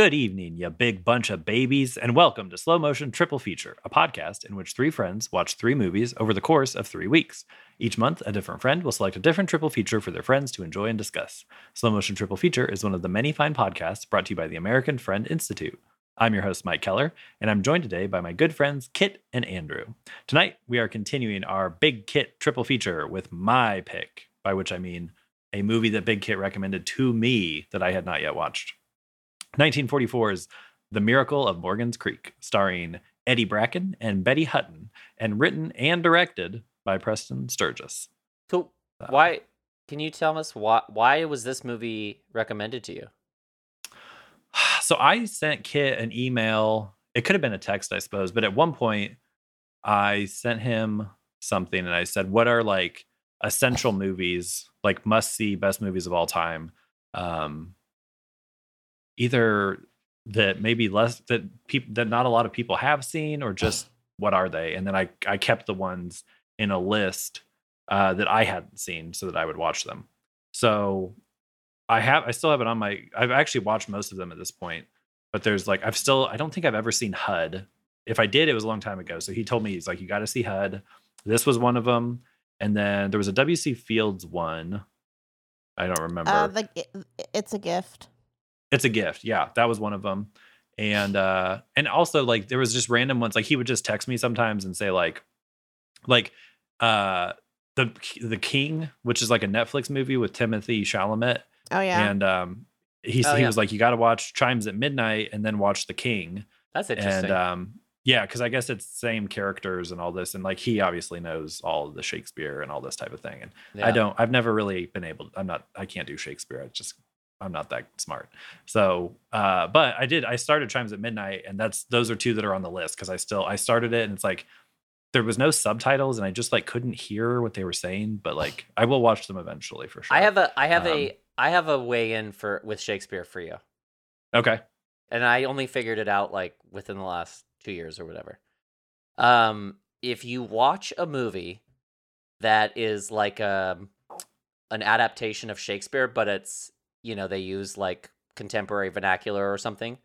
Good evening, you big bunch of babies, and welcome to Slow Motion Triple Feature, a podcast in which three friends watch three movies over the course of three weeks. Each month, a different friend will select a different triple feature for their friends to enjoy and discuss. Slow Motion Triple Feature is one of the many fine podcasts brought to you by the American Friend Institute. I'm your host, Mike Keller, and I'm joined today by my good friends Kit and Andrew. Tonight, we are continuing our Big Kit triple feature with my pick, by which I mean a movie that Big Kit recommended to me that I had not yet watched. 1944's The Miracle of Morgan's Creek, starring Eddie Bracken and Betty Hutton, and written and directed by Preston Sturges. So Uh, why can you tell us why why was this movie recommended to you? So I sent Kit an email. It could have been a text, I suppose, but at one point I sent him something and I said, What are like essential movies, like must see best movies of all time? Um, either that maybe less that people that not a lot of people have seen or just what are they? And then i i kept the ones in a list uh, that i hadn't seen so that i would watch them. So i have i still have it on my i've actually watched most of them at this point but there's like i've still i don't think i've ever seen hud if i did it was a long time ago. So he told me he's like you got to see hud this was one of them. And then there was a wc fields one. I don't remember. Uh, the, it's a gift. It's a gift. Yeah, that was one of them. And uh and also like there was just random ones like he would just text me sometimes and say like like uh the the King, which is like a Netflix movie with Timothée Chalamet Oh yeah. and um he Oh, he yeah. was like you got to watch Chimes at Midnight and then watch The King. That's interesting. And um yeah, cuz I guess it's same characters and all this and like he obviously knows all of the Shakespeare and all this type of thing and I don't. I've never really been able. I'm not. I can't do Shakespeare. I just. I'm not that smart. So, uh, but I did. I started Chimes at Midnight, and that's those are two that are on the list because I still I started it, and it's like there was no subtitles, and I just like couldn't hear what they were saying. But like I will watch them eventually for sure. I have a I have Um, a I have a way in for with Shakespeare for you. okay. And I only figured it out like within the last 2 years or whatever. Um if you watch a movie that is like um an adaptation of Shakespeare but it's you know they use like contemporary vernacular or something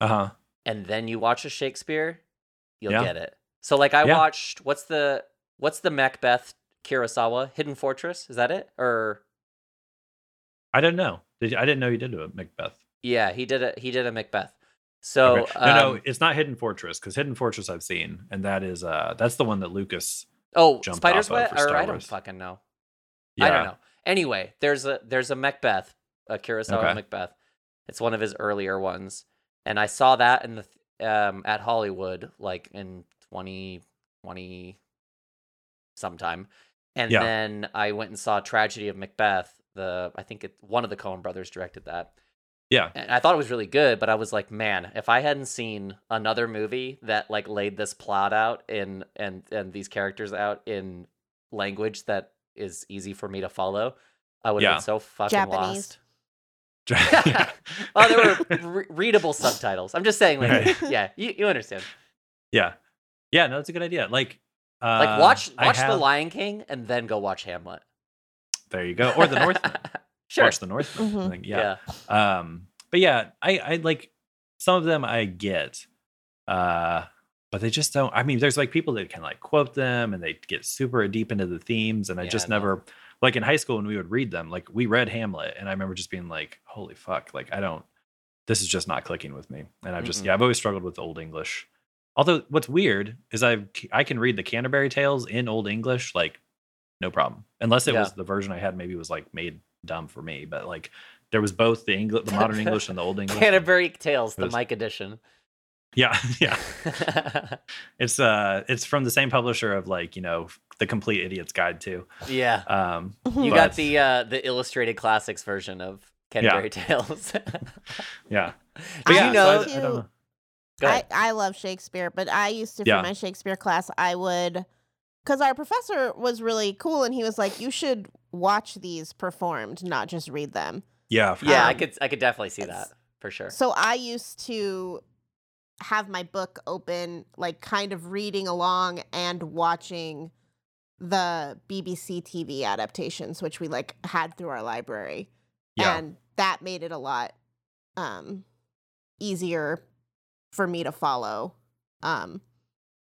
Uh huh. and then you watch a Shakespeare, you'll Yeah. get it. So like I Yeah. watched what's the what's the Macbeth Kurosawa Hidden Fortress? Is that it? Or I don't know. Did you, I didn't know you did a Macbeth. yeah, he did a he did a Macbeth. So Okay. no, no, um, it's not Hidden Fortress because Hidden Fortress I've seen, and that is uh that's the one that Lucas. oh jumped Spider's Web or I don't fucking know. Yeah. I don't know. Anyway, there's a there's a Macbeth, a Kurosawa Okay. Macbeth. It's one of his earlier ones, and I saw that in the um at Hollywood like in 2020 sometime, and Yeah. then I went and saw Tragedy of Macbeth. The I think it one of the Coen brothers directed that. Yeah. And I thought it was really good, but I was like, man, if I hadn't seen another movie that like laid this plot out in and and these characters out in language that is easy for me to follow, I would have been so fucking Japanese. lost. Yeah. well, there were re- readable subtitles. I'm just saying, like, Right. yeah, you, you understand. Yeah. Yeah, no, that's a good idea. Like uh Like, watch I watch The Lion King and then go watch Hamlet. There you go. Or the Northman. sure. Watch the Northman. Mhm. Like, yeah. Um but yeah, I I like some of them I get. Uh but they just don't I mean there's like people that can like quote them and they get super deep into the themes and I Yeah, just no. never like in high school when we would read them, like we read Hamlet and I remember just being like, holy fuck, like I don't this is just not clicking with me. And I've just Mm-mm. yeah, I've always struggled with old English. Although what's weird is I I can read the Canterbury Tales in old English like no problem. Unless it Yeah. was the version I had maybe was like made dumb for me, but like there was both the English, the modern English and the old English. Canterbury Tales, the was- Mike edition. Yeah, yeah. It's uh it's from the same publisher of like, you know, The Complete Idiot's Guide too. yeah. Um You But- got the uh, the illustrated classics version of Canterbury Tales. yeah. I yeah, you know- so I, I don't know. I. I love Shakespeare, but I used to Yeah. for my Shakespeare class, I would because our professor was really cool and he was like, You should watch these performed, not just read them. Yeah. for yeah, I could I could definitely see it's- that for sure. So I used to have my book open, like kind of reading along and watching the BBC TV adaptations, which we like had through our library. Yeah. And that made it a lot um easier for me to follow. Um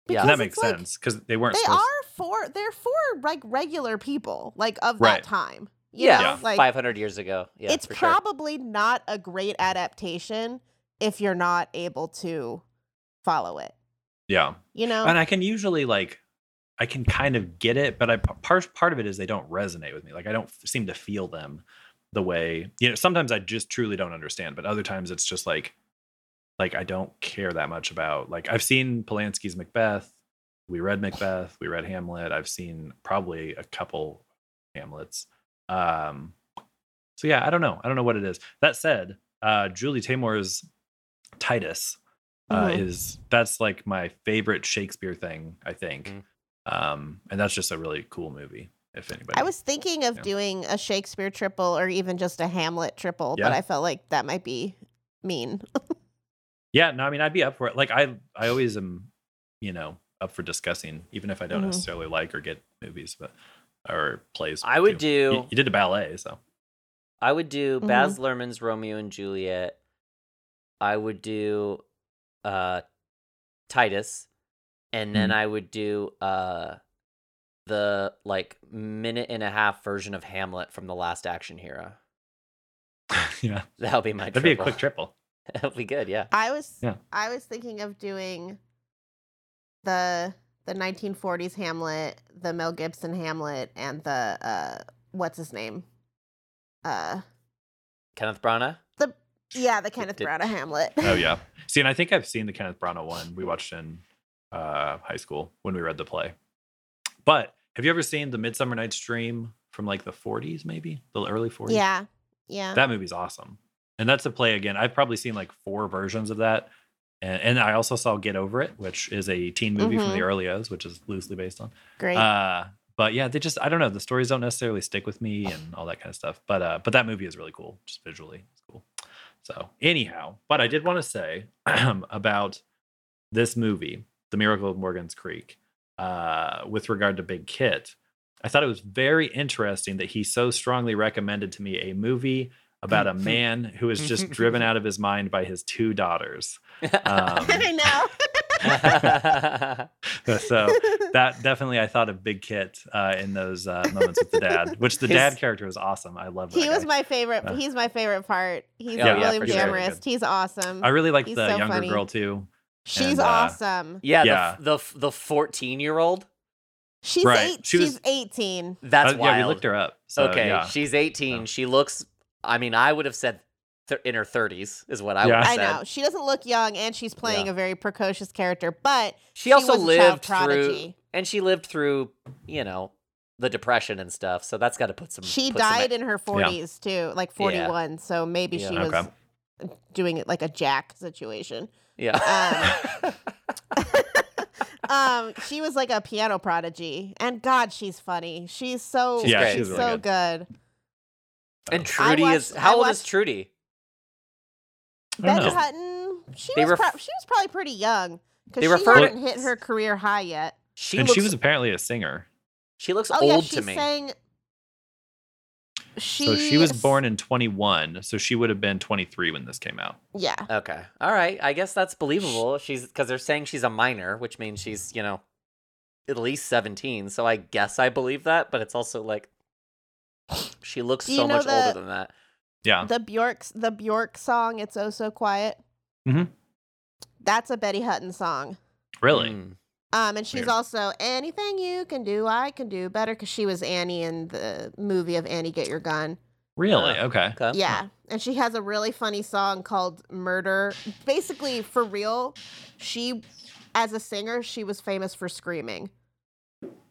Yeah. That makes like- sense because they weren't They supposed. are for they're for like regular people, like of Right. that time. You Yeah, know? Yeah. like 500 years ago. Yeah, it's for sure. probably not a great adaptation if you're not able to follow it. yeah, You know? and I can usually like, I can kind of get it, but I part part of it is they don't resonate with me. Like I don't f- seem to feel them the way you know. Sometimes I just truly don't understand, but other times it's just like, like I don't care that much about. Like I've seen Polanski's Macbeth. We read Macbeth. We read Hamlet. I've seen probably a couple Hamlets. Um, so yeah, I don't know. I don't know what it is. That said, uh, Julie Taymor's Titus uh, Mhm. is that's like my favorite Shakespeare thing. I think, Mhm. Um, and that's just a really cool movie. If anybody, I was thinking of Yeah. doing a Shakespeare triple or even just a Hamlet triple, but I felt like that might be mean. yeah, no, I mean I'd be up for it. Like I, I always am, you know, up for discussing, even if I don't Mhm. necessarily like or get movies, but or plays. I would too. You, do you did a ballet, so I would do Mhm. Baz Luhrmann's Romeo and Juliet. I would do uh Titus and then Mhm. I would do uh the like minute and a half version of Hamlet from the last action hero. yeah, That'll be my that'd be a quick triple. That'll be good, yeah. I was Yeah. I was thinking of doing the the 1940s Hamlet, the Mel Gibson Hamlet, and the uh what's his name? Uh Kenneth Branagh? the yeah, the Kenneth did- Branagh Hamlet. Oh yeah. See, and I think I've seen the Kenneth Branagh one. We watched in uh, high school when we read the play. But have you ever seen the Midsummer Night's Dream from like the 40s, maybe the early 40s? yeah. Yeah. that movie's awesome. And that's a play again. I've probably seen like four versions of that. And, and I also saw Get Over It, which is a teen movie from the Mhm. early O's, which is loosely based on. Great. Uh, but yeah, they just I don't know. The stories don't necessarily stick with me and all that kind of stuff. But uh, but that movie is really cool, just visually, it's cool. So anyhow, but I did want to say about this movie, The Miracle of Morgan's Creek, uh, with regard to Big Kit. I thought it was very interesting that he so strongly recommended to me a movie about a man who is just driven out of his mind by his two daughters. Um, I know. so that definitely I thought of Big Kit uh, in those uh, moments with the dad, which the His- dad character was awesome. I love that. he was my favorite. Uh, he's my favorite part. He's Yeah, yeah, William for sure. Demarest. He's awesome. I really like the so younger funny. girl too. She's and, uh, awesome. yeah, Yeah. the the the 14 year old. She's right. eight. She was- she's eighteen. That's Uh, wild. yeah, we looked her up. So, okay, yeah. she's 18. So. She looks. I mean, I would have said th- in her 30s is what I Yeah. would have said. I know she doesn't look young, and she's playing Yeah. a very precocious character. But She also was a child lived through, and she lived through, you know, the depression and stuff. So that's got to put some. she put some- died in her forties too, like Yeah. forty-one. So maybe Yeah. she was doing it like a Jack situation. Yeah. um, she was like a piano prodigy, and God, she's funny. She's so She's yeah, great. she she's really so good. good. and Trudy is. How I old is Trudy? I Betty. Hutton, she They was ref- pro- she was probably pretty young because They she refer to- hadn't hit her career high yet. She and looks. she was apparently a singer. she looks Oh yeah, old she to me. sang. She so she was born in 21, so she would have been 23 when this came out. Yeah, Okay. All right. I guess that's believable. She's because they're saying she's a minor, which means she's, you know, at least 17. So I guess I believe that, but it's also like she looks so much the- older than that. Yeah. the Bjork the Bjork song "It's Oh So Quiet." Mhm. That's a Betty Hutton song. Really? Mm. Um, and she's Weird. also anything you can do, I can do better because she was Annie in the movie of Annie Get Your Gun. Really? Uh, Okay. Okay. Yeah, and she has a really funny song called "Murder." Basically, for real, she, as a singer, she was famous for screaming.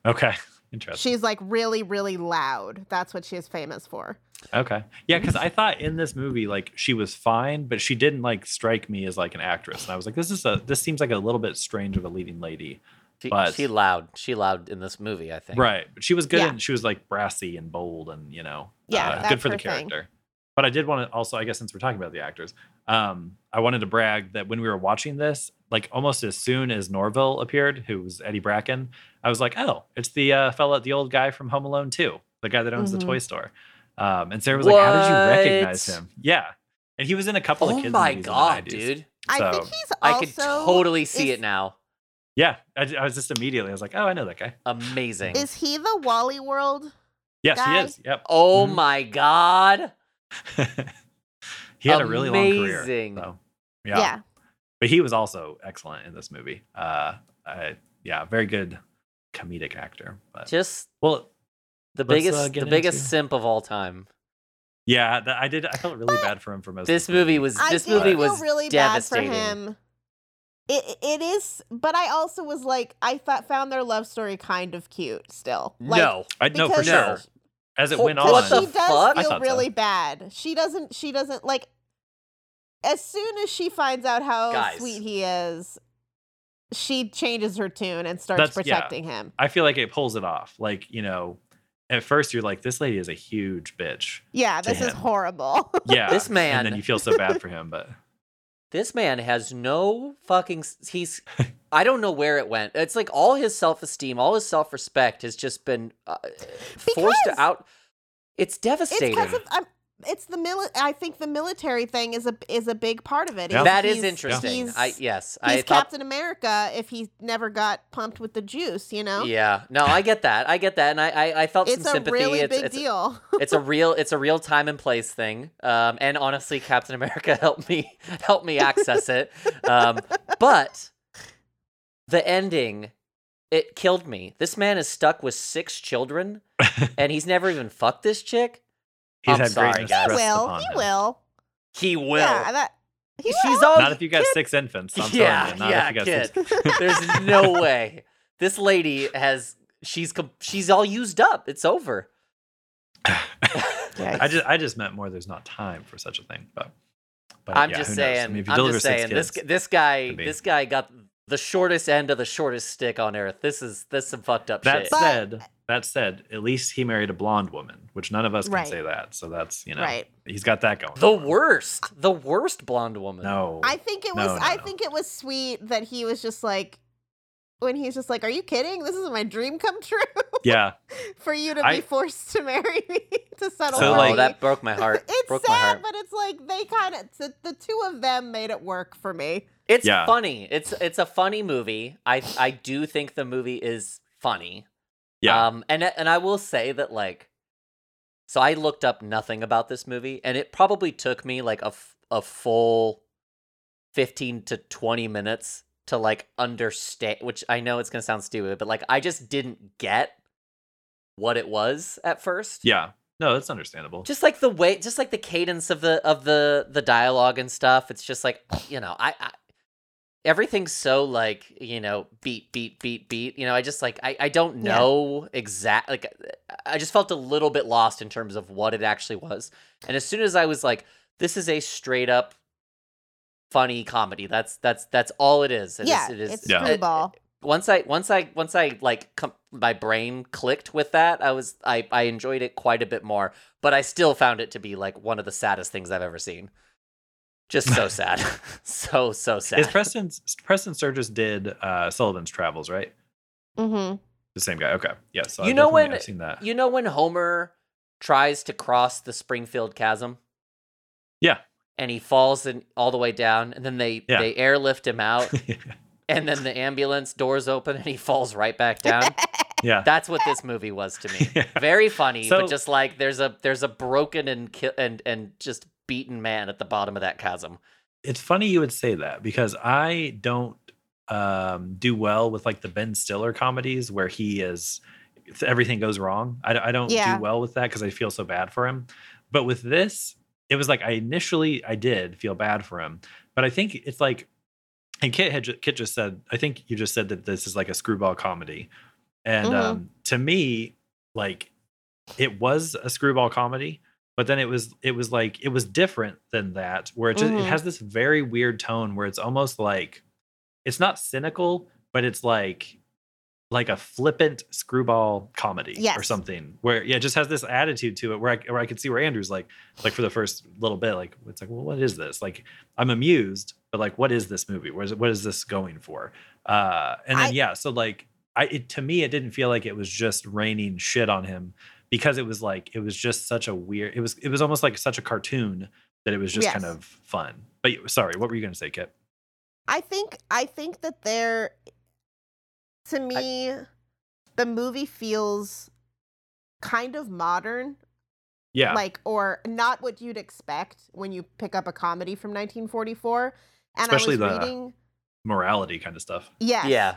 Okay. Interesting. She's like really, really loud. That's what she is famous for. Okay. Yeah, because I thought in this movie, like she was fine, but she didn't like strike me as like an actress. And I was like, this is a this seems like a little bit strange of a leading lady. She, But- she loud. She loud in this movie, I think. Right. But she was good Yeah. and she was like brassy and bold and you know Yeah, uh, good for the her thing. character. But I did want to also, I guess since we're talking about the actors, um, I wanted to brag that when we were watching this, like almost as soon as Norville appeared, who was Eddie Bracken, I was like, oh, it's the uh, fella, the old guy from Home Alone 2, the guy that owns Mhm. the toy store. Um, and Sarah was like, how did you recognize him? Yeah. and he was in a couple of Oh kids my movies in the god, 90s. dude! I think he's also I could totally see is- it now. Yeah, I, I was just immediately. I was like, oh, I know that guy. Amazing. Is he the Wally World? Yes, Guy? he is. Yep. oh Mhm. my god! he had a really long career. Amazing. So, Yeah. yeah. but he was also excellent in this movie. Uh, I, yeah, very good comedic actor. But Just well, the biggest, uh, the biggest into- simp of all time. yeah, that, I did. I felt really bad for him for most. This of the movie was this did movie was really devastating. bad for him. It it is, but I also was like, I thought found their love story kind of cute. Still, like, no, I know for sure. As it Wh- went what on, the she does fuck? I feel thought so. really bad. She doesn't. She doesn't like. As soon as she finds out how Guys. sweet he is, she changes her tune and starts That's- yeah. protecting him. I feel like it pulls it off. Like you know, at first you're like, this lady is a huge bitch. Yeah, to this is horrible. Yeah, This man. and then you feel so bad for him, but this man has no fucking. He's. I don't know where it went. It's like all his self esteem, all his self respect has just been uh, forced out. It's it's devastating. because of. I'm, it's the mili- I think the military thing is a is a big part of it. Yeah. That is interesting. He's, I yes, he's I thought. Captain America if he never got pumped with the juice. You know, Yeah, no, I get that. I get that, and I I, I felt it's some a sympathy. really it's, big it's, deal. it's a real it's a real time and place thing um and honestly captain america helped me help me access it um but the ending it killed me this man is stuck with six children and he's never even fucked this chick he's I'm had sorry, greatness guys. he will. upon He him. will. he will Yeah, that. He she's will. all Not if you got kid- six infants. I'm yeah telling you. Not yeah if you got kid six. there's no way this lady has she's she's all used up it's over I just I just meant more. There's not time for such a thing, but. but I'm yeah, just who knows? I saying. mean, if you I'm just saying. This kids, this guy this guy got the shortest end of the shortest stick on earth. This is this some fucked up That shit. But- said, that said, at least he married a blonde woman, which none of us can Right. say that. So that's you know, Right. he's got that going. the for him. worst, the worst blonde woman. No, I think it was. No, no, I no. think it was sweet that he was just like, when he's just like, "Are you kidding? This is my dream come true yeah, for you to I- be forced to marry me to settle So, oh, like- that broke my heart. it's broke my sad, heart. but it's like they kind of the, the two of them made it work for me. It's Yeah. funny. It's it's a funny movie. I I do think the movie is funny. Yeah. Um, and and I will say that like, so I looked up nothing about this movie, and it probably took me like a f- a full fifteen to twenty minutes to like understand. Which I know it's gonna sound stupid, but like I just didn't get what it was at first. yeah. No, that's understandable. Just like the way, just like the cadence of the of the the dialogue and stuff. It's just like you know, I, I everything's so like you know beat beat beat beat. You know, I just like I I don't Yeah. know exact like I just felt a little bit lost in terms of what it actually was. And as soon as I was like, this is a straight up funny comedy. That's that's that's all it is. It is- yeah, it is. it's Yeah. screwball. once I once I once I like com- my brain clicked with that, I was I I enjoyed it quite a bit more, but I still found it to be like one of the saddest things I've ever seen. Just so sad, so so sad. Is Preston Preston Sturges did uh, Sullivan's Travels, right? Mm-hmm. The same guy. Okay. Yeah. So You I know when- seen that. you know when Homer tries to cross the Springfield Chasm Yeah. and he falls in all the way down, and then they Yeah. they airlift him out, and then the ambulance doors open and he falls right back down. yeah. That's what this movie was to me. Yeah. Very funny, So- but just like there's a there's a broken and ki- and and just beaten man at the bottom of that chasm. It's funny you would say that because I don't um, do well with like the Ben Stiller comedies where he is everything goes wrong. I, I don't Yeah. do well with that because I feel so bad for him. But with this, it was like I initially I did feel bad for him, but I think it's like, and Kit had Kit just said I think you just said that this is like a screwball comedy, and Mhm. um, to me, like it was a screwball comedy but then it was it was like it was different than that where it just Mhm. it has this very weird tone where it's almost like it's not cynical but it's like like a flippant screwball comedy or something where yeah it just has this attitude to it where I, where I could see where Andrew's like like for the first little bit like it's like well what is this? Like I'm amused but like what is this movie? What is, what is this going for? Uh and then I- yeah so like I it, to me it didn't feel like it was just raining shit on him because it was like it was just such a weird it was it was almost like such a cartoon that it was just kind of fun. But sorry, what were you going to say, Kit? I think I think that there to me the movie feels kind of modern Yeah, like or not what you'd expect when you pick up a comedy from 1944 and Especially I was the- reading morality kind of stuff. Yeah. Yeah.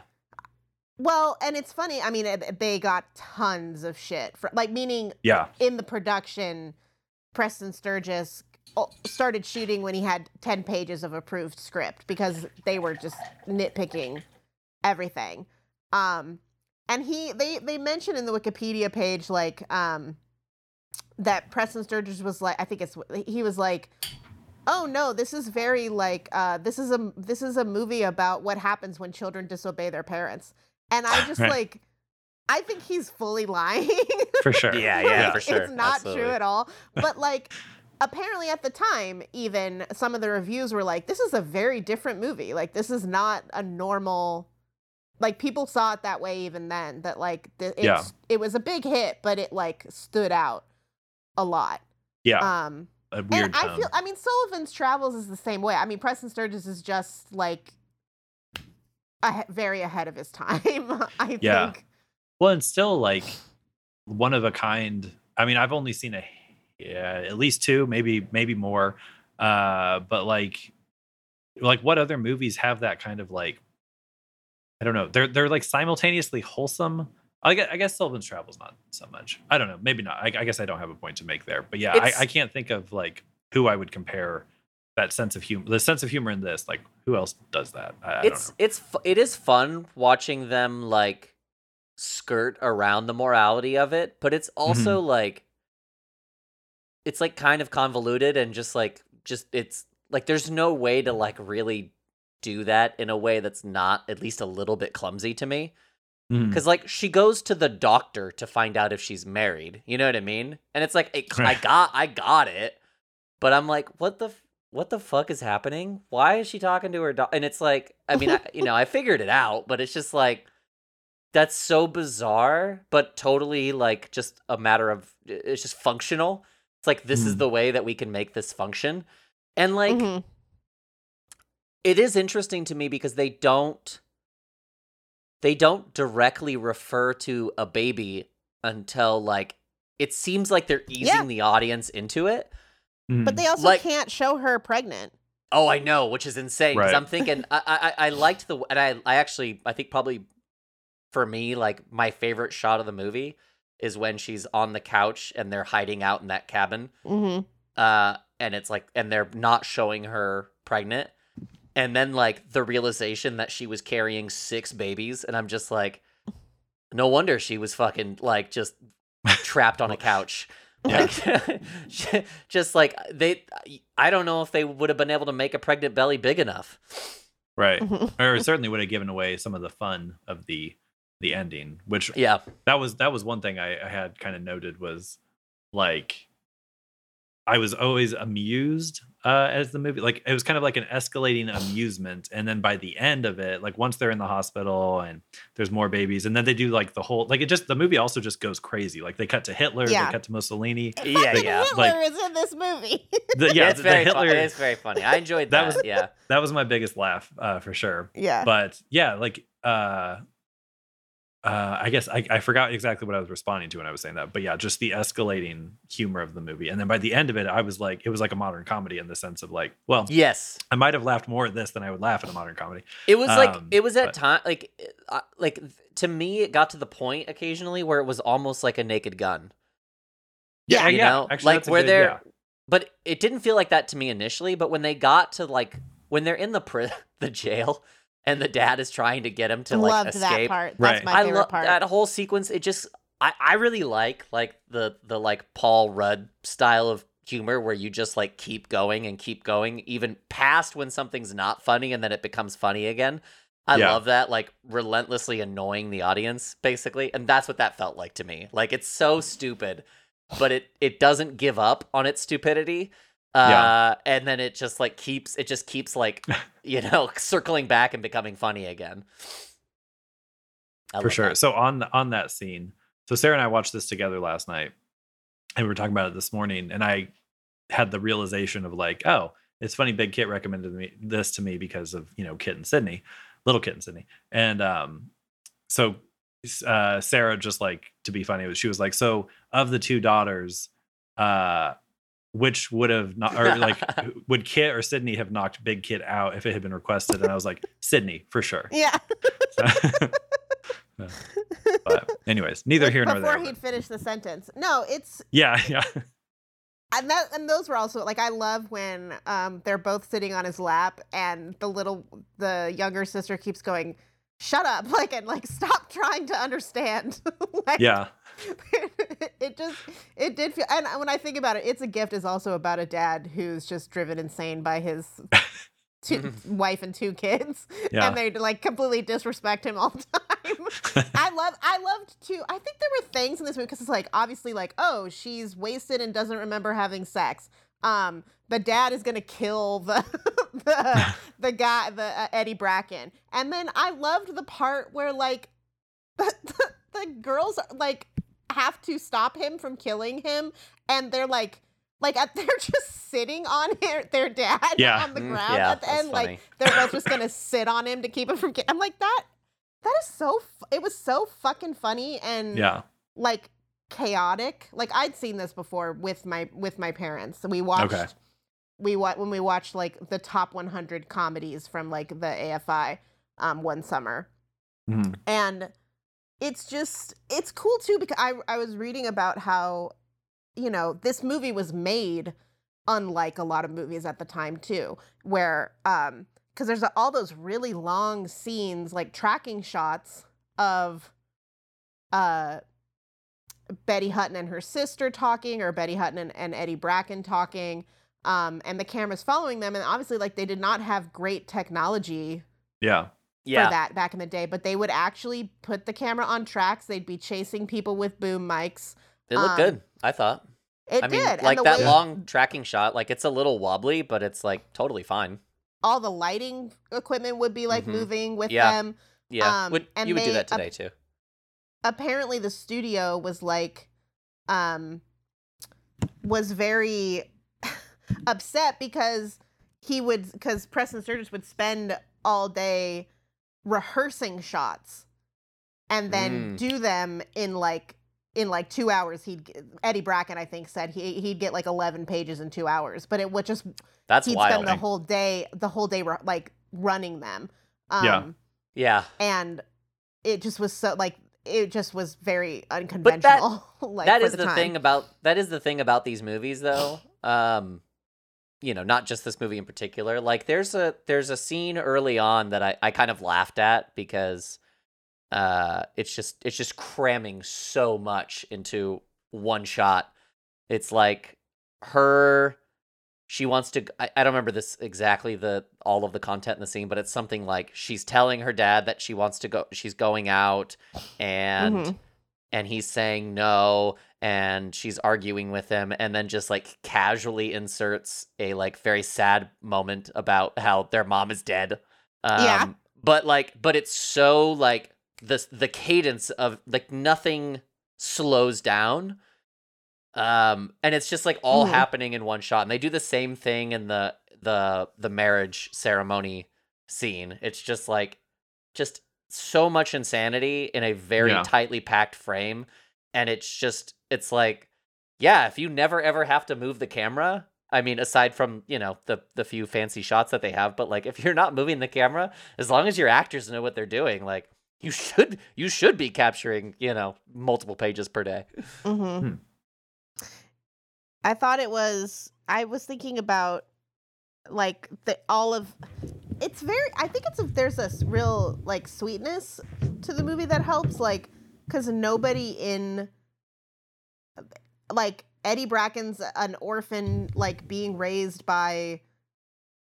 Well, and it's funny. I mean, they got tons of shit for like meaning Yeah, in the production, Preston Sturges started shooting when he had 10 pages of approved script because they were just nitpicking everything. Um and he they they mention in the Wikipedia page like um that Preston Sturges was like I think it's he was like oh no this is very like uh this is a this is a movie about what happens when children disobey their parents. And I just Right. like I think he's fully lying. for sure. Yeah, yeah, Like, for sure. It's not Absolutely. true at all. But like apparently at the time even some of the reviews were like this is a very different movie. Like this is not a normal like people saw it that way even then that like the, it's, Yeah. it was a big hit but it like stood out a lot. Yeah, Um a weird and I feel I mean Sullivan's Travels is the same way. I mean Preston Sturges is just like ahe very ahead of his time. I Yeah. think. Well, and still like one of a kind. I mean, I've only seen a yeah, at least two, maybe maybe more. Uh, but like like what other movies have that kind of like I don't know. They're they're like simultaneously wholesome. I guess, I guess Sullivan's Travel's not so much. I don't know. Maybe not. I, I guess I don't have a point to make there. But yeah, I, I can't think of like who I would compare that sense of humor. The sense of humor in this. Like who else does that? I, it's know. it's it is fun watching them like skirt around the morality of it, but it's also Mm-hmm. like it's like kind of convoluted and just like just it's like there's no way to like really do that in a way that's not at least a little bit clumsy to me. Because like she goes to the doctor to find out if she's married. You know what I mean? And it's like it, I got I got it, but I'm like, what the f- what the fuck is happening? Why is she talking to her dog? And it's like, I mean, I, you know, I figured it out, but it's just like that's so bizarre, but totally like just a matter of it's just functional. It's like this is Mhm. the way that we can make this function, and like Mhm. it is interesting to me because they don't they don't directly refer to a baby until like it seems like they're easing Yeah. the audience into it. But they also Like- can't show her pregnant. Oh, I know, which is insane. Because Right. I'm thinking, I, I I liked the and I I actually I think probably for me like my favorite shot of the movie is when she's on the couch and they're hiding out in that cabin. Mm-hmm. uh and it's like and they're not showing her pregnant and then like the realization that she was carrying six babies and i'm just like no wonder she was fucking like just trapped on a couch Yeah. like just like they i don't know if they would have been able to make a pregnant belly big enough right. Or certainly would have given away some of the fun of the the ending which yeah that was that was one thing i, I had kind of noted was like i was always amused uh as the movie like it was kind of like an escalating amusement and then by the end of it like once they're in the hospital and there's more babies and then they do like the whole like it just the movie also just goes crazy like they cut to hitler Yeah. they cut to mussolini yeah Fucking yeah Hitler like- is in this movie. the, yeah it's the, very the fun- hitler it's very funny i enjoyed That that, was- yeah that was my biggest laugh uh for sure yeah. but yeah like uh uh i guess I, I forgot exactly what i was responding to when i was saying that but yeah just the escalating humor of the movie and then by the end of it i was like it was like a modern comedy in the sense of like well yes i might have laughed more at this than i would laugh at a modern comedy It was like Um, it was at but- time like uh, like to me it got to the point occasionally where it was almost like a naked gun. Yeah. you know, actually, like where good- they're yeah. but it didn't feel like that to me initially, but when they got to like when they're in the pri- the jail and the dad is trying to get him to like Loved that escape. part. Right. That's my I favorite love part. that whole sequence. It just I I really like like the the like Paul Rudd style of humor where you just like keep going and keep going even past when something's not funny and then it becomes funny again. I Yeah. love that like relentlessly annoying the audience basically and that's what that felt like to me. Like it's so stupid but it it doesn't give up on its stupidity. Uh Yeah. and then it just like keeps it just keeps like you know circling back and becoming funny again. I for sure that. so on on that scene so sarah and i watched this together last night and we were talking about it this morning and i had the realization of like, oh, it's funny. Big Kit recommended me this to me because of you know Kit and Sydney, little Kit and Sydney, and um, so uh, Sarah just like to be funny, she was like, so of the two daughters, uh, which would have not or like would Kit or Sydney have knocked Big Kit out if it had been requested? And I was like, Sydney for sure. Yeah. but anyways, neither here nor Before there. Before he'd finish the sentence. No, it's yeah, yeah, and that and those were also like I love when um they're both sitting on his lap and the little the younger sister keeps going, "Shut up!" Like and like stop trying to understand. like, yeah, it just it did feel and when I think about it, it's a gift is also about a dad who's just driven insane by his two, wife and two kids, yeah. and they like completely disrespect him all the time. I love I loved too. I think there were things in this movie because it's like obviously like oh she's wasted and doesn't remember having sex. Um, the dad is gonna kill the the the guy the uh, Eddie Bracken, and then I loved the part where like the, the girls are like have to stop him from killing him, and they're like like at, they're just sitting on her, their dad Yeah. on the Mm, ground yeah, at the that's end, like they're both just gonna sit on him to keep him from. Ki- I'm like that. That is so. It was so fucking funny and yeah, like chaotic. Like I'd seen this before with my with my parents. We watched. Okay. We wa- when we watched like the top 100 comedies from like the AFI um one summer Mhm. and it's just it's cool too because I I was reading about how you know this movie was made unlike a lot of movies at the time too where um because there's all those really long scenes like tracking shots of uh Betty Hutton and her sister talking or Betty Hutton and, and Eddie Bracken talking um and the camera's following them and obviously like they did not have great technology yeah, yeah. for that back in the day, but they would actually put the camera on tracks. They'd be chasing people with boom mics. It looked um, good, I thought. It I mean, did. like that way long tracking shot, like it's a little wobbly, but it's like totally fine. all the lighting equipment would be like Mhm. moving with Yeah. them. Yeah, Um, would, and you would do they that ap- today too. Apparently the studio was like um was very upset because he would because Preston Sturges would spend all day rehearsing shots and then Mm. do them in like in like two hours he'd eddie bracken i think said he, he'd get like 11 pages in two hours but it would just That's he'd wild. spend the whole day the whole day like running them um Yeah. yeah, and it just was so like it just was very unconventional like that for is the, time. thing about that is the thing about these movies though um you know not just this movie in particular like there's a there's a scene early on that i i kind of laughed at because uh it's just it's just cramming so much into one shot it's like her she wants to I, I don't remember this exactly the all of the content in the scene but it's something like she's telling her dad that she wants to go she's going out and Mhm. And he's saying no and she's arguing with him and then just like casually inserts a like very sad moment about how their mom is dead um, Yeah. but like but it's so like the the cadence of like nothing slows down um and it's just like all Mhm. happening in one shot and they do the same thing in the the the marriage ceremony scene it's just like just so much insanity in a very Yeah. tightly packed frame and it's just it's like yeah if you never ever have to move the camera i mean aside from you know the the few fancy shots that they have but like if you're not moving the camera as long as your actors know what they're doing like you should you should be capturing you know multiple pages per day Mhm. Hmm. I thought it was. I was thinking about like the all of. It's very. I think it's there's a s- real like sweetness to the movie that helps, like because nobody in like Eddie Bracken's an orphan, like being raised by.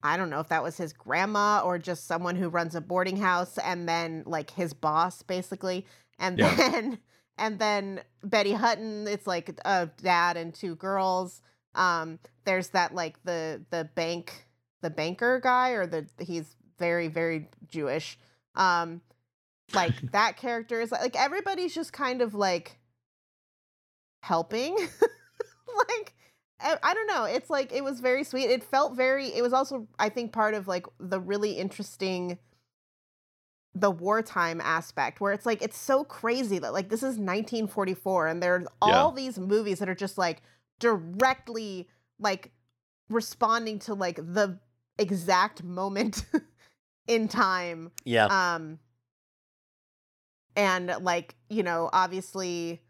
I don't know if that was his grandma or just someone who runs a boarding house, and then like his boss, basically, and Yeah. then and then Betty Hutton, it's like a dad and two girls. Um, there's that like the the bank the banker guy or the he's very very Jewish. Um, like that character is like everybody's just kind of like helping, like I, I don't know. It's like it was very sweet. It felt very. It was also, I think, part of like the really interesting, the wartime aspect, where it's like it's so crazy that like this is 1944, and there's all these movies that are just like directly like responding to like the exact moment in time Yeah. um and like you know obviously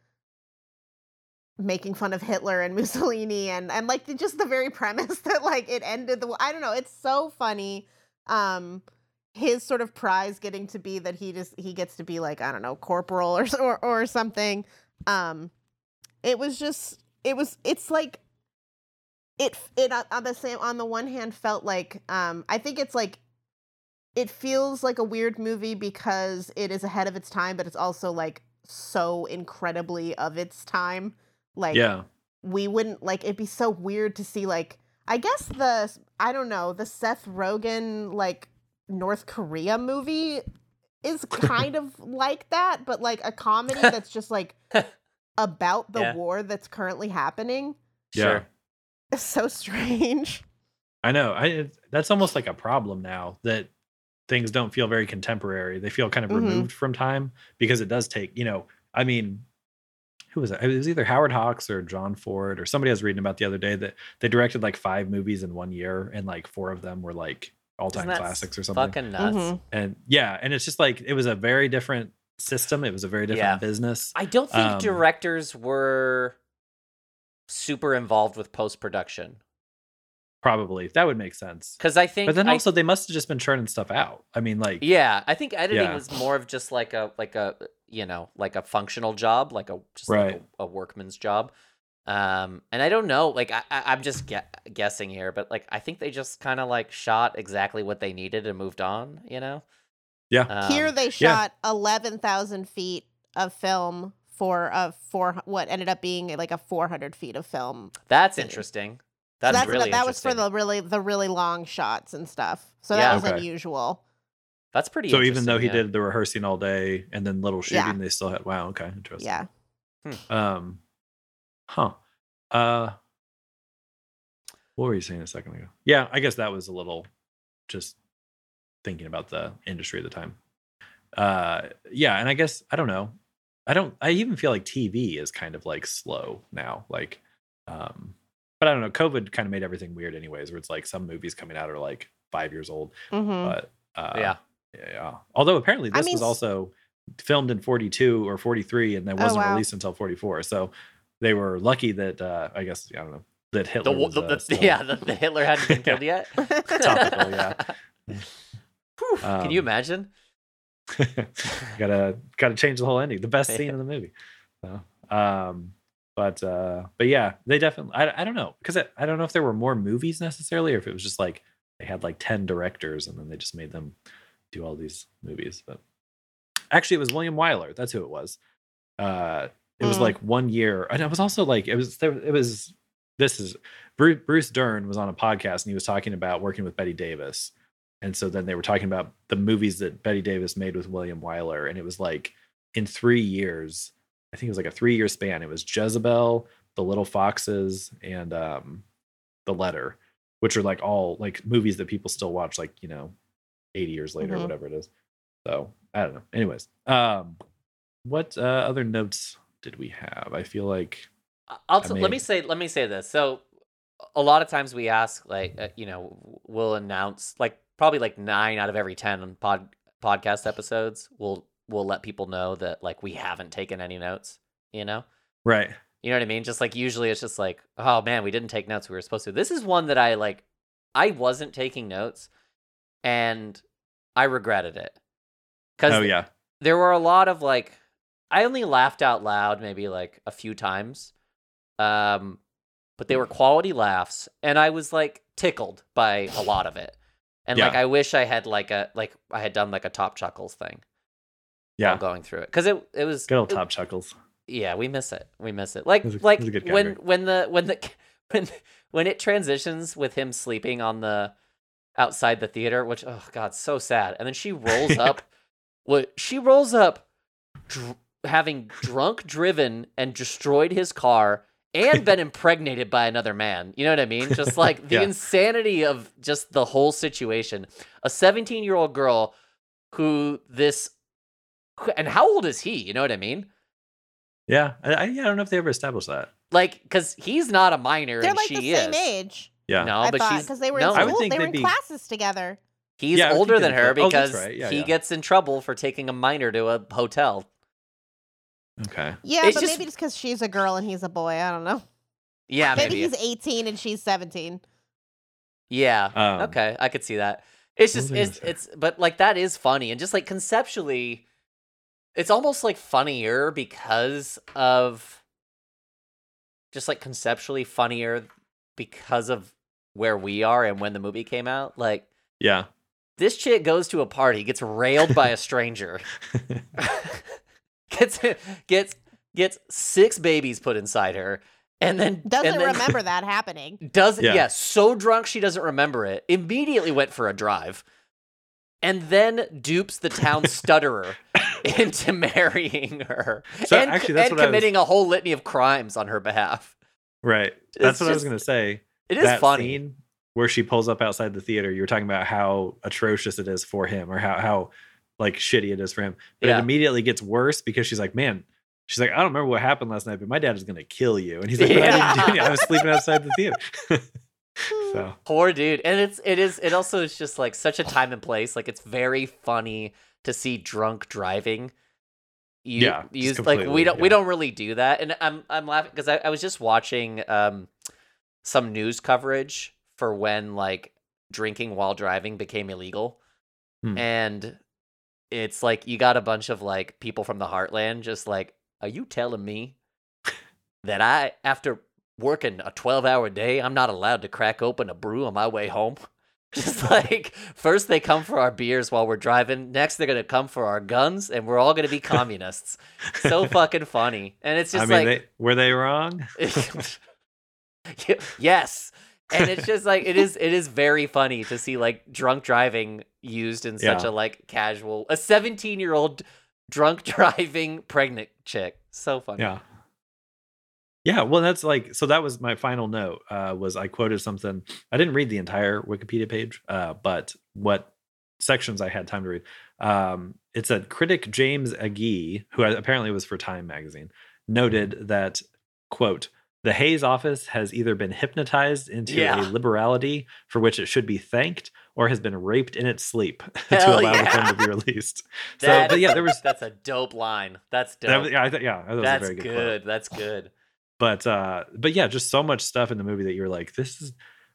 making fun of hitler and mussolini and and like the, just the very premise that like it ended the i don't know it's so funny um his sort of prize getting to be that he just he gets to be like i don't know corporal or or, or something um it was just it was it's like it it on on the same on the one hand felt like um i think it's like it feels like a weird movie because it is ahead of its time but it's also like so incredibly of its time like yeah. we wouldn't like it'd be so weird to see like i guess the i don't know the seth rogen like north korea movie is kind of like that but like a comedy that's just like about the Yeah. war that's currently happening Yeah. Sure. it's so strange I know. I that's almost like a problem now that things don't feel very contemporary. They feel kind of Mhm. removed from time because it does take, you know, I mean, who was it? It was either Howard Hawks or John Ford or somebody I was reading about the other day that they directed like five movies in one year and like four of them were like all-time classics or something. Fucking nuts. Mhm. And yeah, and it's just like it was a very different system. It was a very different Yeah. business. I don't think Um, directors were super involved with post production Probably. That would make sense. because I think. But then I- also they must have just been churning stuff out. I mean, like yeah, I think editing Yeah. was more of just like a like a you know like a functional job, like a just like a, a workman's job. Um, and I don't know, like I, I I'm just gue- guessing here, but like I think they just kind of like shot exactly what they needed and moved on. You know. Yeah. Here Um, they yeah. shot eleven thousand feet of film for a four what ended up being like a four hundred feet of film. That's City. interesting. So That's, that's really that was for the really the really long shots and stuff. So Yeah. that was Okay. unusual. That's pretty. So even though he yeah. did the rehearsing all day and then little shooting, Yeah. they still had wow, okay, interesting. Yeah. Um huh. Uh what were you saying a second ago? Yeah, I guess that was a little just thinking about the industry at the time. Uh yeah, and I guess I don't know. I don't I even feel like TV is kind of like slow now. Like um but I don't know, COVID kind of made everything weird anyways, where it's like some movies coming out are like five years old. hmm But uh Yeah. yeah, yeah. Although apparently I this mean, was also filmed in 42 or 43 and that Oh, wasn't wow. released until 44. So they were lucky that uh I guess I don't know that Hitler wa- was, the, uh, the- still- yeah the, the Hitler hadn't been killed yet. Topical, yeah. Whew, Can you Um, imagine? gotta gotta change the whole ending. The best scene in the movie. So, um, but uh, but yeah, they definitely. I, I don't know because I, I don't know if there were more movies necessarily or if it was just like they had like ten directors and then they just made them do all these movies. But actually, it was William Wyler. That's who it was. Uh, it was Mm. like one year, and it was also like it was there. It was this is Bruce, Bruce Dern was on a podcast and he was talking about working with Bette Davis. And so then they were talking about the movies that Bette Davis made with William Wyler. And it was like in three years, I think it was like a three year span. It was Jezebel, The Little Foxes, and um, The Letter, which are like all like movies that people still watch, like, you know, 80 years later Mhm. whatever it is. So I don't know. Anyways, um, what uh, other notes did we have? I feel like I'll I t- let me say let me say this. So a lot of times we ask like uh, you know we'll announce like probably like 9 out of every 10 pod podcast episodes we'll we'll let people know that like we haven't taken any notes, you know? right. You know what I mean? Just like usually it's just like, oh man, we didn't take notes we were supposed to. This is one that I like I wasn't taking notes and I regretted it. Cuz Oh yeah. there were a lot of like I only laughed out loud maybe like a few times. Um but they were quality laughs and I was like tickled by a lot of it. And like I wish I had like a like I had done like a top chuckles thing Yeah. while going through it cuz it it was Good old it- top chuckles. yeah, we miss it. We miss it. Like It a- like it was a good when when the when the when when it transitions with him sleeping on the outside the theater, which oh god, so sad. And then she rolls up. What she rolls up, dr- having drunk driven and destroyed his car and been impregnated by another man. You know what I mean? Just like the Yeah. insanity of just the whole situation. A 17 year old girl who this, and how old is he? You know what I mean? Yeah, I, I, yeah, I don't know if they ever established that. Like, because he's not a minor They're and like she the same is. age. Yeah, No, I but thought she's because they were no, in I would school, think they were in be- classes together. He's Yeah, older than her be cla- oh, because right, yeah, he yeah. gets in trouble for taking a minor to a hotel. Okay. Yeah, It's but just- maybe just because she's a girl and he's a boy. I don't know. Yeah, maybe, maybe. he's 18 and she's 17. Yeah. Um, okay, I could see that. It's just it's gonna it's but like that is funny and just like conceptually it's almost like funnier because of just like conceptually funnier because of where we are and when the movie came out. Like Yeah. this chick goes to a party, gets railed by a stranger, gets gets gets six babies put inside her, and then Doesn't and then, remember that happening. Doesn't Yeah. yeah. so drunk she doesn't remember it. Immediately went for a drive. And then dupes the town stutterer into marrying her. So and actually, that's and what I was- committing a whole litany of crimes on her behalf. right. That's It's what I was gonna say. It is that funny. scene where she pulls up outside the theater. You were talking about how atrocious it is for him, or how how like shitty it is for him. But Yeah. it immediately gets worse because she's like, man. She's like, I don't remember what happened last night, but my dad is gonna kill you. And he's like, but I, Yeah. I was sleeping outside the theater. so Poor dude. And it's it is it also is just like such a time and place. Like it's very funny to see drunk driving. You, Yeah, like we don't we don't really do that. And I'm I'm laughing because I, I was just watching um some news coverage for when like drinking while driving became illegal. Hmm. And it's like you got a bunch of like people from the heartland just like, are you telling me that I after working a 12 hour day, I'm not allowed to crack open a brew on my way home. Just like first they come for our beers while we're driving, next they're gonna come for our guns, and we're all gonna be communists. so fucking funny, and it's just I mean, like they, were they wrong? Yes, and it's just like it is. It is very funny to see like drunk driving used in such Yeah. a like casual. A 17 year old drunk driving pregnant chick. So funny. Yeah. Yeah, well, that's like so. That was my final note. Uh, was I quoted something? I didn't read the entire Wikipedia page, uh, but what sections I had time to read. Um, it said critic James Agee, who apparently was for Time magazine, noted that quote the Hays office has either been hypnotized into Yeah. a liberality for which it should be thanked, or has been raped in its sleep to allow the yeah. film to be released. So, That- but yeah, there was That's a dope line. That's dope. that yeah, I thought yeah, that That's very good. good. That's good. but uh but yeah just so much stuff in the movie that you're like this is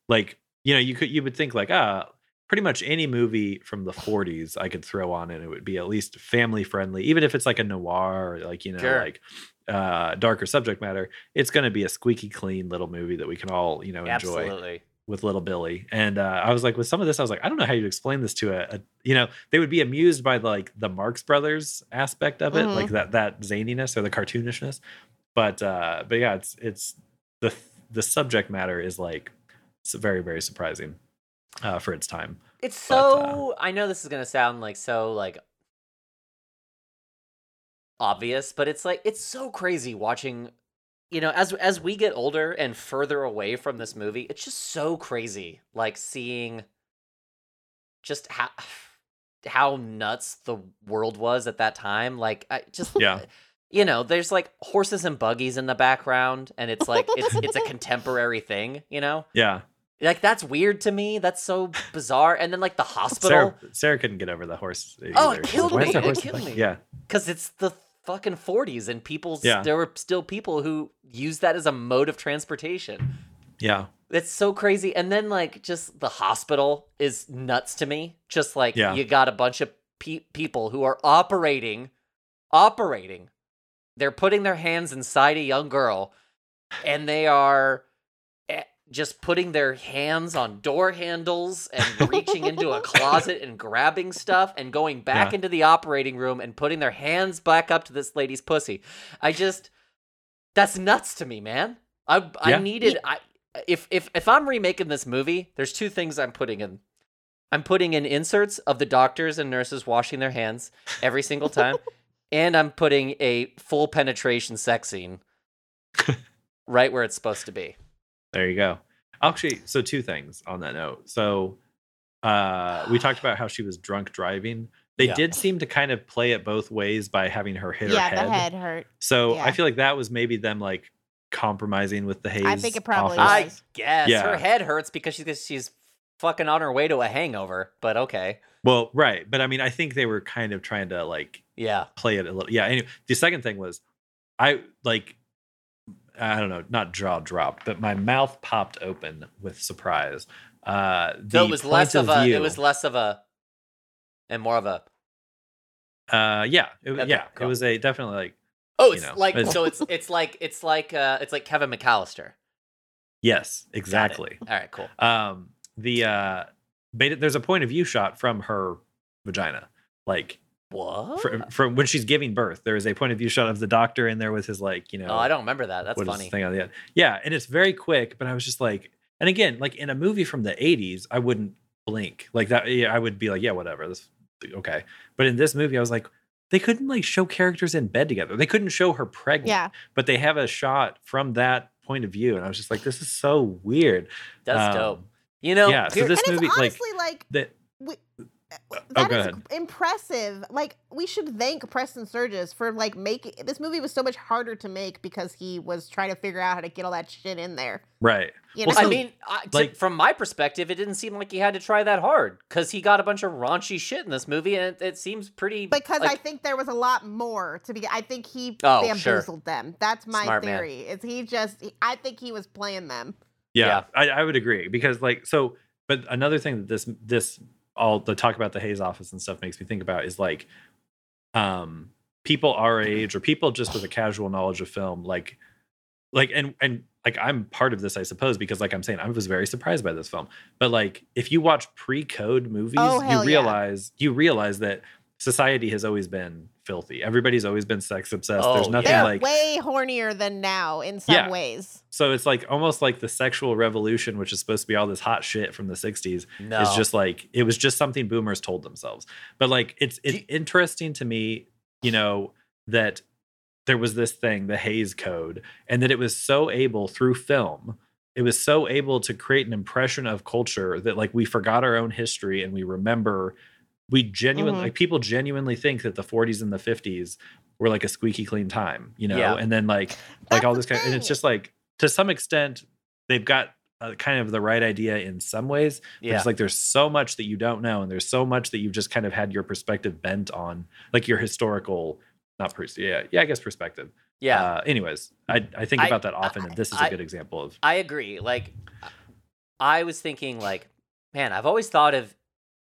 like you know you could you would think like ah pretty much any movie from the 40s i could throw on and it would be at least family friendly even if it's like a noir or like you know Sure. like uh darker subject matter it's going to be a squeaky clean little movie that we can all you know enjoy Absolutely. with little billy and uh i was like with some of this i was like i don't know how you'd explain this to a, a you know they would be amused by like the marx brothers aspect of it Mhm. like that that zaniness or the cartoonishness but uh but yeah it's it's the the subject matter is like it's very very surprising uh for its time It's But, uh, so. I know this is gonna sound like so like obvious, but it's like it's so crazy watching. You know, as as we get older and further away from this movie, it's just so crazy. Like seeing just how how nuts the world was at that time. Like I just Yeah. You know, there's like horses and buggies in the background, and it's like it's it's a contemporary thing. You know, yeah like that's weird to me. That's so bizarre. And then like the hospital, sarah sarah couldn't get over the horse Oh, it killed "Why me. It killed back?" me. yeah because it's the fucking 40s, and people Yeah. there were still people who use that as a mode of transportation. yeah It's so crazy. And then like just the hospital is nuts to me. Just like Yeah. you got a bunch of pe- people who are operating, operating. They're putting their hands inside a young girl, and they are just putting their hands on door handles and reaching into a closet and grabbing stuff and going back Yeah. into the operating room and putting their hands back up to this lady's pussy. I just that's nuts to me, man. I I Yeah. needed I if if if I'm remaking this movie, there's two things I'm putting in. I'm putting in inserts of the doctors and nurses washing their hands every single time, and I'm putting a full penetration sex scene right where it's supposed to be. There you go. Actually, so two things on that note. So uh we talked about how she was drunk driving. They Yeah. did seem to kind of play it both ways by having her hit yeah, her head. Yeah, the head hurt. So Yeah. I feel like that was maybe them like compromising with the Hays. I think it probably office. I guess Yeah. her head hurts because she's she's fucking on her way to a hangover. But okay, Well, right, but I mean, I think they were kind of trying to like yeah, play it a little. Yeah. Anyway, the second thing was, I like, I don't know, not jaw dropped, but my mouth popped open with surprise. Uh, the so it was less of a view, it was less of a and more of a uh, yeah, it, Okay, yeah, cool. it was a definitely like oh You it's know, like it's- so it's it's like it's like uh it's like Kevin McAllister. yes, exactly. All right, cool. Um, the uh, beta, there's a point of view shot from her vagina, like What? from, from when she's giving birth. There is a point of view shot of the doctor in there with his like, you know, oh, I don't remember that. That's what is funny. the thing on the end. Yeah, and it's very quick, but I was just like, and again, like in a movie from the '80s, I wouldn't blink like that. Yeah, I would be like, yeah, whatever, this okay. But in this movie, I was like, they couldn't like show characters in bed together. They couldn't show her pregnant. Yeah. but they have a shot from that point of view, and I was just like, this is so weird. That's Um, dope. You know, yeah, so this and movie, it's like honestly like, that. We, oh, go is ahead. impressive. Like we should thank Preston Sturges for like making this movie was so much harder to make because he was trying to figure out how to get all that shit in there. Right. You Well, know? I mean, I, to- like- from my perspective, it didn't seem like he had to try that hard because he got a bunch of raunchy shit in this movie, and it, it seems pretty. because I think there was a lot more to be. I think he Oh, bamboozled them. That's my Smart man. theory. Is he just? I think he was playing them. Yeah, Yeah. I, I would agree because like so. But another thing that this this all the talk about the Hays office and stuff makes me think about is like, um, people our age or people just with a casual knowledge of film, like, like and and like I'm part of this, I suppose, because like I'm saying, I was very surprised by this film. But like, if you watch pre-code movies, Oh, you hell yeah. realize you realize that society has always been filthy. Everybody's always been sex obsessed. Oh, There's nothing They're like way hornier than now in some Yeah. ways. so it's like almost like the sexual revolution, which is supposed to be all this hot shit from the 60s, no. is just like it was just something boomers told themselves. But like it's it's you- interesting to me, you know, that there was this thing, the Hays Code, and that it was so able through film, it was so able to create an impression of culture that like we forgot our own history and we remember we genuinely Mhm. like people genuinely think that the 40s and the 50s were like a squeaky clean time, you know, Yeah. and then like like That's all this kind and it's just like to some extent they've got uh, kind of the right idea in some ways yeah. it's like there's so much that you don't know and there's so much that you've just kind of had your perspective bent on like your historical not pers- yeah yeah i guess perspective yeah. uh, anyways i i think I- about that often and this is a I- good example of I agree. Like, I was thinking, like, man, I've always thought of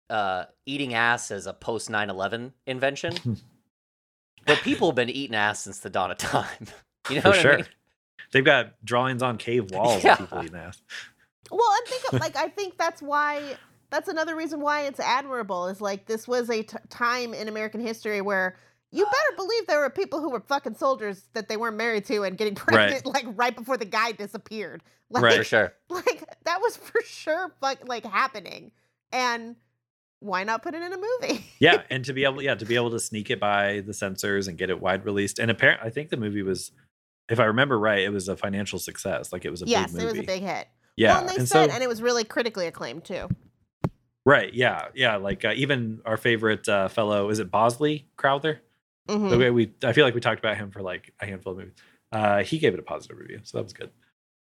uh, eating ass as a post 9 11 invention. but people have been eating ass since the dawn of time. You know for what sure I mean? they've got drawings on cave walls Yeah. of people eating ass Well, and think like I think that's why that's another reason why it's admirable is like this was a t- time in American history where you better believe there were people who were fucking soldiers that they weren't married to and getting pregnant like right before the guy disappeared. Like, Right. For sure. like that was for sure fuck like happening. And why not put it in a movie? yeah and to be able yeah to be able to sneak it by the censors and get it wide released and apparently i think the movie was if i remember right it was a financial success like it was a yes, big it was a big hit. yeah Well, and they and said, so and it was really critically acclaimed too. Right. Yeah. Yeah. Like uh, even our favorite uh, fellow is it Bosley Crowther? Mhm. The way we I feel like we talked about him for like a handful of movies. Uh, he gave it a positive review, so that was good.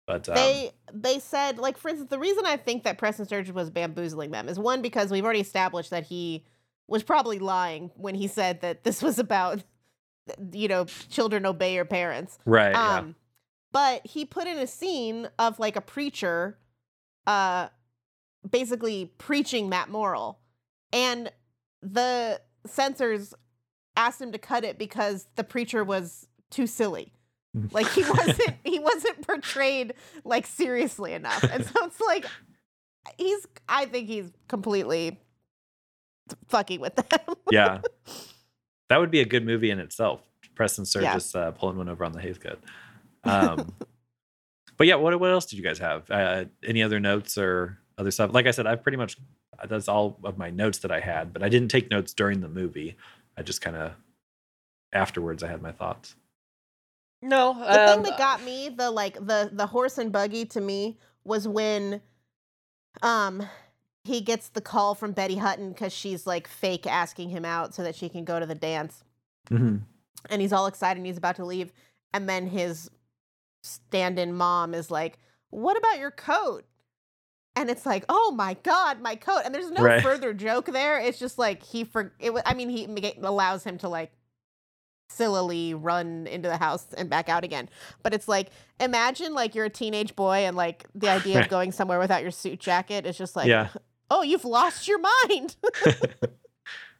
But um, they they said like for instance the reason i think that preston sturges was bamboozling them is one because we've already established that he was probably lying when he said that this was about you know children obey your parents. Right. um but he put in a scene of like a preacher uh basically preaching that moral and the censors asked him to cut it because the preacher was too silly like he wasn't he wasn't portrayed like seriously enough and so it's like he's i think he's completely fucking with them yeah. Yeah. That would be a good movie in itself. Preston Yeah. Sturges uh, pulling one over on the Hays Code. Um, but yeah, what what else did you guys have? Uh, any other notes or other stuff? Like I said, I've pretty much that's all of my notes that I had, but I didn't take notes during the movie. I just kind of afterwards I had my thoughts. No, The um, thing that got me, the like the the horse and buggy to me was when um he gets the call from Betty Hutton because she's like fake asking him out so that she can go to the dance. Mhm. And he's all excited and he's about to leave. And then his stand in mom is like, What about your coat? And it's like, oh my god, my coat! And there's no Right. further joke there. It's just like he for it. wa- I mean, he allows him to like sillily run into the house and back out again. But it's like, imagine like you're a teenage boy and like the idea of going somewhere without your suit jacket is just like, yeah. oh, you've lost your mind.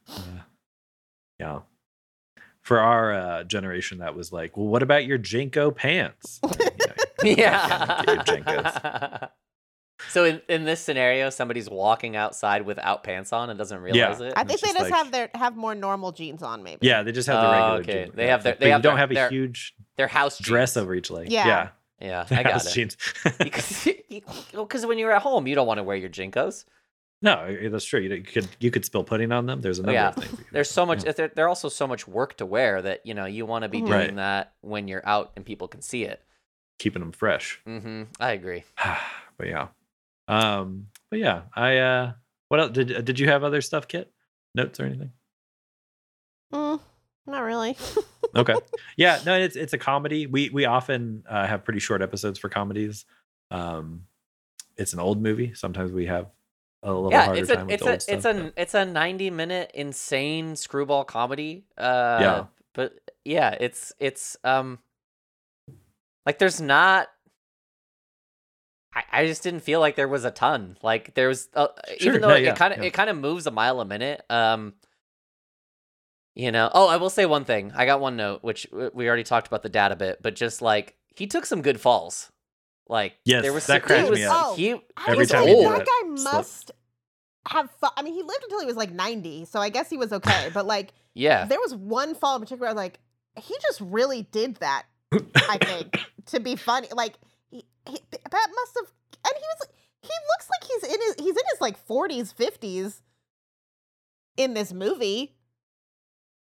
Uh, yeah. For our uh, generation, that was like, well, what about your JNCO pants? Like, you know, yeah. Get your JNCOs. so in, in this scenario, somebody's walking outside without pants on and doesn't realize it. I think it's they just just like- have their have more normal jeans on, maybe. yeah, they just have the Oh, regular. okay. JNCO They have their- they have don't their- have a their- huge Their house dress jeans. over each leg. Yeah. yeah. Yeah, The I got house it. jeans. Because because when you're at home, you don't want to wear your JNCOs. no, that's true. You, you could you could spill pudding on them. There's a number yeah. of things. you could There's so much. Yeah. There, there are also so much work to wear that you know you want to be Mhm. doing Right. that when you're out and people can see it. keeping them fresh. Mm-hmm. I agree. but yeah, um, but yeah, I uh, what else did did you have other stuff, Kit? Notes or anything? Mm, not really. Okay. yeah, no, it's it's a comedy. We we often uh, have pretty short episodes for comedies. Um, it's an old movie. Sometimes we have a little yeah, harder it's a time with it's old a stuff. it's a it's a 90 minute insane screwball comedy. Uh, Yeah. But yeah, it's it's um like there's not. I, I just didn't feel like there was a ton. Like there was, uh, Sure, even though no, it kind of yeah. it kind of moves a mile a minute. Um, you know. Oh, I will say one thing. I got one note, which we already talked about the dad a bit, but just like he took some good falls. Like Yes, there was that some- cracked he me was, up. He, I Every was time like, he did that that, guy slip. must have. Fu- I mean, he lived until he was like 90, so I guess he was okay. But like, yeah. there was one fall in particular, like he just really did that. I think to be funny, like he, he, that must have, and he was. He looks like he's in his. He's in his like 40s, 50s. In this movie,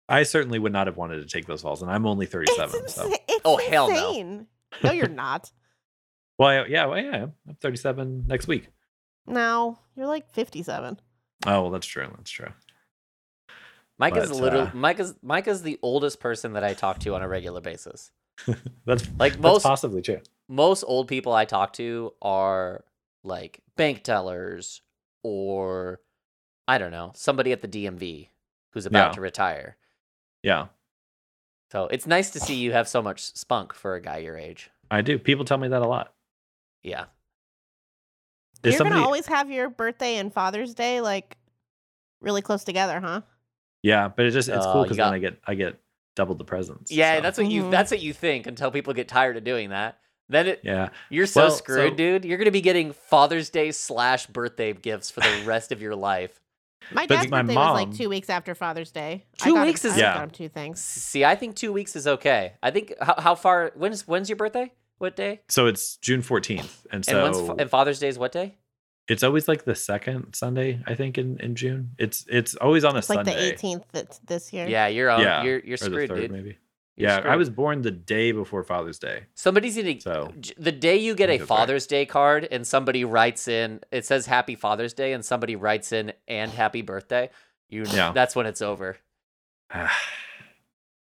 I certainly would not have wanted to take those falls, and I'm only 37. it's, So, it's Oh, hell no. insane. no. you're not. well, I- yeah, well, yeah, I'm 37 next week. No, you're like 57. Oh, well, that's true. That's true. Mike is But, little. uh, Mike is Mike is the oldest person that I talk to on a regular basis. That's Like that's most possibly true. Most old people I talk to are like bank tellers or I don't know somebody at the DMV who's about Yeah. to retire. Yeah, So it's nice to see you have so much spunk for a guy your age. I do. People tell me that a lot. Yeah. Is You're somebody? gonna always have your birthday and Father's Day like really close together, huh? Yeah, but it just it's Oh, cool because got- then I get I get double the presents. Yeah, so, that's what you Mhm. that's what you think until people get tired of doing that. Then it yeah. you're so Well, screwed, so- dude. You're gonna be getting Father's Day slash birthday gifts for the rest of your life. My dad's my birthday was like two weeks after Father's Day. I Two got him- weeks is- I Yeah. got him two things. See, I think two weeks is okay. I think how, how far? When's when's your birthday? What day? So it's June 14th, and and so when's and Father's Day is what day? it's always like the second Sunday, I think, in in June. It's it's always on a It's like the 18th this year. Yeah, you're on. Yeah, you're you're or the screwed, third, dude. maybe. You're yeah, I was born the day before Father's Day. Somebody's gonna So the day you get a Father's Day card and somebody writes in it says Happy Father's Day and somebody writes in and Happy Birthday. You Yeah. that's when it's over.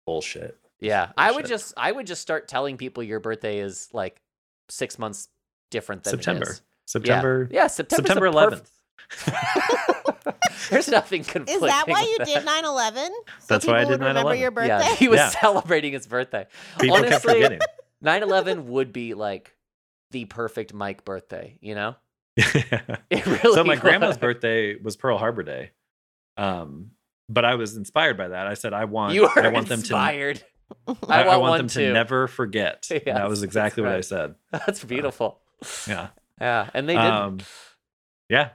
bullshit. Yeah, I would just I would just start telling people your birthday is like six months different than September. is. September. Yeah, September's September a perf- 11th. There's nothing conflicting. Is that why you with did 9 11? So That's why I did would 9/11. Remember your birthday? Yeah, he was Yeah. celebrating his birthday. People kept Honestly, forgetting. 9/11 would be like the perfect Mike birthday, you know? so It really so my grandma's birthday was Pearl Harbor Day. Um, but I was inspired by that. I said I want You are I want them to inspired. I, I, I want, want one them too. to never forget. And that was Yes, exactly what I said. That's beautiful. Yeah. Yeah, and they did. Um, yeah.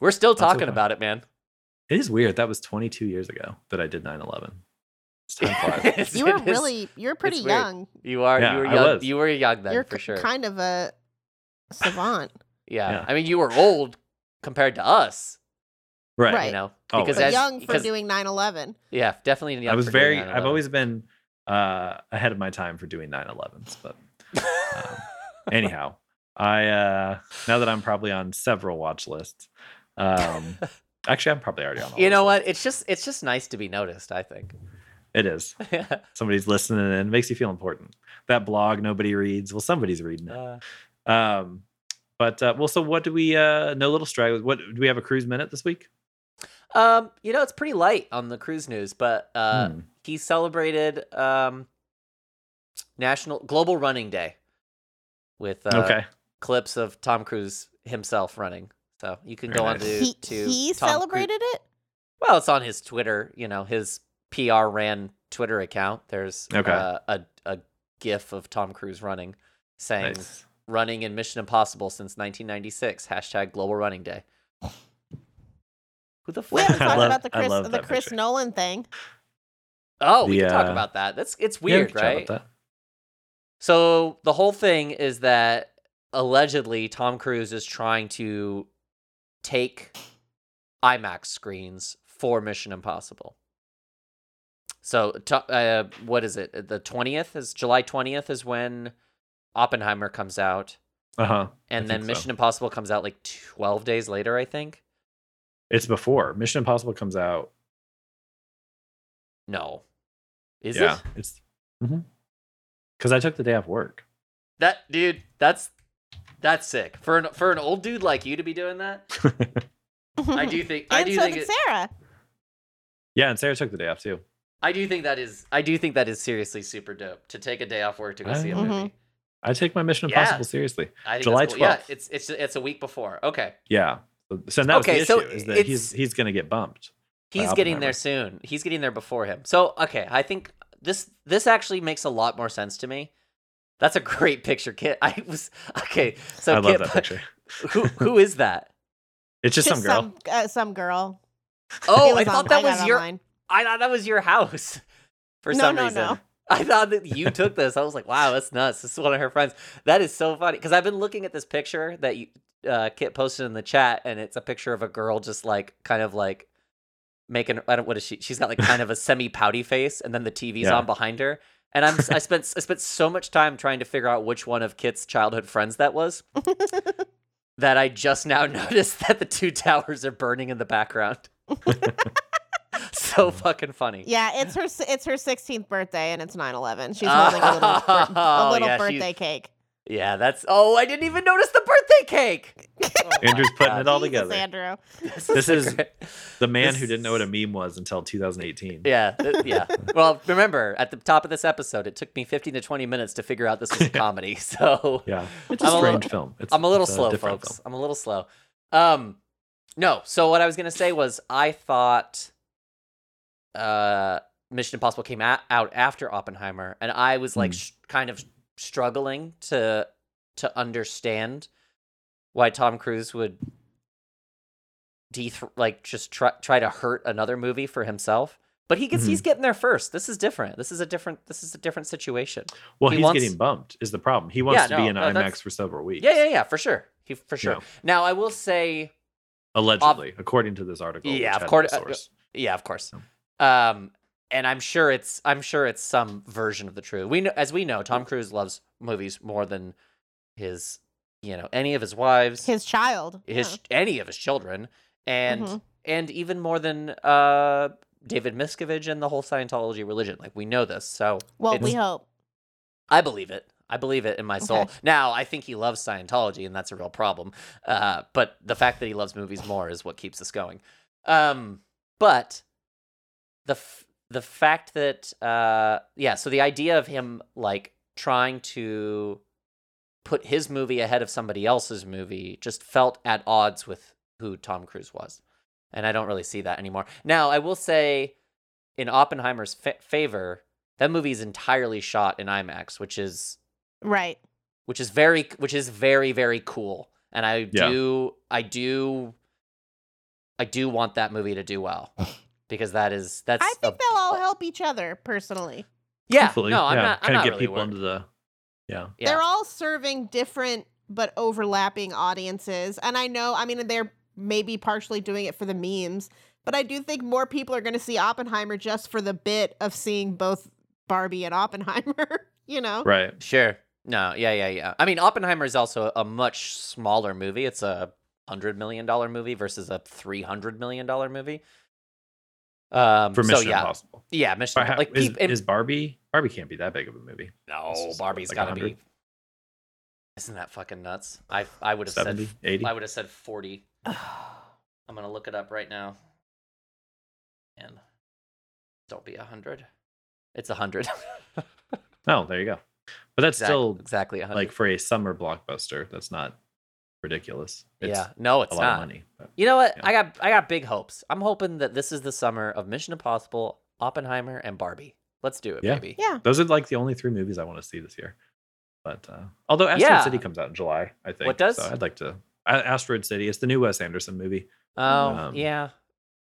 We're still that's so talking about it, man. It is weird. That was 22 years ago that I did 9 11. Time flies. It's- You were really, you're pretty it's weird. young. You are. Yeah, you were I young. was. You were young then you're for sure. kind of a savant. yeah. Yeah. I mean, you were old compared to us. right. Right. You know, Oh, because as, young for doing 9 11. Yeah, definitely young. I was for doing very, 9/11. I've always been uh, ahead of my time for doing 9/11s, but um, anyhow, I uh, now that I'm probably on several watch lists. Um, actually, I'm probably already on. You know what? It's just it's just nice to be noticed. I think. It is. Somebody's listening and it makes you feel important. That blog nobody reads. Well, somebody's reading it. Uh, Um, but uh, well, so what do we? Uh, no little stragglers. What do we have a cruise minute this week? um, you know, it's pretty light on the cruise news, but uh, Hmm. he celebrated um, National Global Running Day with uh, okay. clips of Tom Cruise himself running. So you can go Very on to he to he Tom Cruise- celebrated it. Well, it's on his Twitter. You know, his PR ran Twitter account. There's Okay. uh, a a GIF of Tom Cruise running, saying Nice. running in Mission Impossible since 1996. Hashtag Global Running Day. Who the We haven't talked about the Chris the Chris picture. Nolan thing. Oh, we The, can talk uh, about that. That's it's Yeah, we weird, can chat about right? So the whole thing is that allegedly Tom Cruise is trying to take IMAX screens for Mission Impossible. So uh, what is it? The twentieth is July twentieth is when Oppenheimer comes out, Uh huh. and then think so. Mission Impossible comes out like twelve days later, I think. It's before Mission Impossible comes out. No, is yeah, it it's because I took the day off work. that dude? That's that's sick for an for an old dude like you to be doing that. I do think I and do so think did it, Sarah. yeah, and Sarah took the day off too. I do think that is I do think that is seriously super dope to take a day off work to go see a I- mm-hmm. movie. I take my Mission Yeah. Impossible seriously. I think July that's cool. Yeah, it's it's it's a week before. Okay, Yeah. So, so that was the so issue is that he's he's gonna get bumped. he's getting there soon. He's getting there before him. So okay, I think this this actually makes a lot more sense to me. That's a great picture, Kit. I was okay. So I love Kit, that picture. who who is that? It's just, some girl. Some, uh, some girl. Oh, I thought on- that got was your. online. I thought that was your house. For No, some no, reason, no. I thought that you took this. I was like, "Wow, that's nuts." This is one of her friends. That is so funny because I've been looking at this picture that you, uh, Kit posted in the chat, and it's a picture of a girl just like kind of like making. I don't. What is she? She's got like kind of a semi pouty face, and then the TV's Yeah. on behind her. And I'm. I spent. I spent so much time trying to figure out which one of Kit's childhood friends that was. that I just now noticed that the two towers are burning in the background. so fucking funny. Yeah, it's her it's her 16th birthday and it's 9/11. She's holding a little, bir- a Oh, little yeah, she's- birthday cake. Yeah, that's. Oh, I didn't even notice the birthday cake. Oh Andrew's putting God. it all Jesus, together. Andrew. This, This is- great- The man who didn't know what a meme was until 2018. Yeah, th- yeah. Well, remember at the top of this episode, it took me 15 to 20 minutes to figure out this was a comedy. So Yeah. It's a I'm a strange little- film. It's, I'm a little it's slow, different folks. film. I'm a little slow. Um, no. So what I was gonna say was I thought, uh, Mission Impossible came a- out after Oppenheimer, and I was like Hmm. sh- kind of struggling to to understand why Tom Cruise would like just try try to hurt another movie for himself. But he gets Mm-hmm. he's getting there first. This is different. This is a different this is a different situation. Well, He he's wants- getting bumped is the problem. He wants Yeah, to be in no, that's- IMAX for several weeks. Yeah, yeah, yeah, for sure. He for sure. Yeah. Now I will say Allegedly, according to this article. Yeah, of course- uh. Yeah, of course. Um, and I'm sure it's I'm sure it's some version of the truth. We know, as we know, Tom Cruise loves movies more than his, you know, any of his wives, his, His child. yeah. any of his children, and Mhm. and even more than uh David Miscavige and the whole Scientology religion. Like we know this, so Well, we hope. I believe it. I believe it in my soul. Okay. Now, I think he loves Scientology, and that's a real problem. Uh, but the fact that he loves movies more is what keeps us going. Um, but the f- the fact that uh, yeah, so the idea of him like trying to put his movie ahead of somebody else's movie just felt at odds with who Tom Cruise was, and I don't really see that anymore. Now, I will say, in Oppenheimer's fa- favor, that movie is entirely shot in IMAX, which is Right. which is very which is very very cool and i Yeah. do i do i do want that movie to do well because that is that's I think a- they'll all help each other personally. yeah Hopefully, no i'm yeah, not i'm kind of get really people worried. into the. Yeah. yeah. They're all serving different but overlapping audiences. And I know, I mean, they're maybe partially doing it for the memes, but I do think more people are going to see Oppenheimer just for the bit of seeing both Barbie and Oppenheimer, you know? Right. Sure. No, yeah, yeah, yeah. I mean, Oppenheimer is also a much smaller movie. It's a hundred million dollar movie versus a three hundred million dollar movie. Um, For so Mission yeah, Impossible. yeah, Mission. Ha- like is, and- is Barbie? Barbie can't be that big of a movie. no, Barbie's like, got to be. Isn't that fucking nuts? I I would have said 80? I would have said forty. I'm gonna look it up right now. And don't be a hundred. It's a hundred. Oh, there you go. But that's still exactly hundred. like for a summer blockbuster. That's not ridiculous. It's yeah, no, it's a lot not. of money. but- You know what? Yeah. I got I got big hopes. I'm hoping that this is the summer of Mission Impossible, Oppenheimer, and Barbie. Let's do it, Yeah. baby. Yeah. Those are like the only three movies I want to see this year. But uh, although Asteroid Yeah. City comes out in July, I think. What does? So I'd like to. A- Asteroid City. It's the new Wes Anderson movie. Oh, Um, yeah.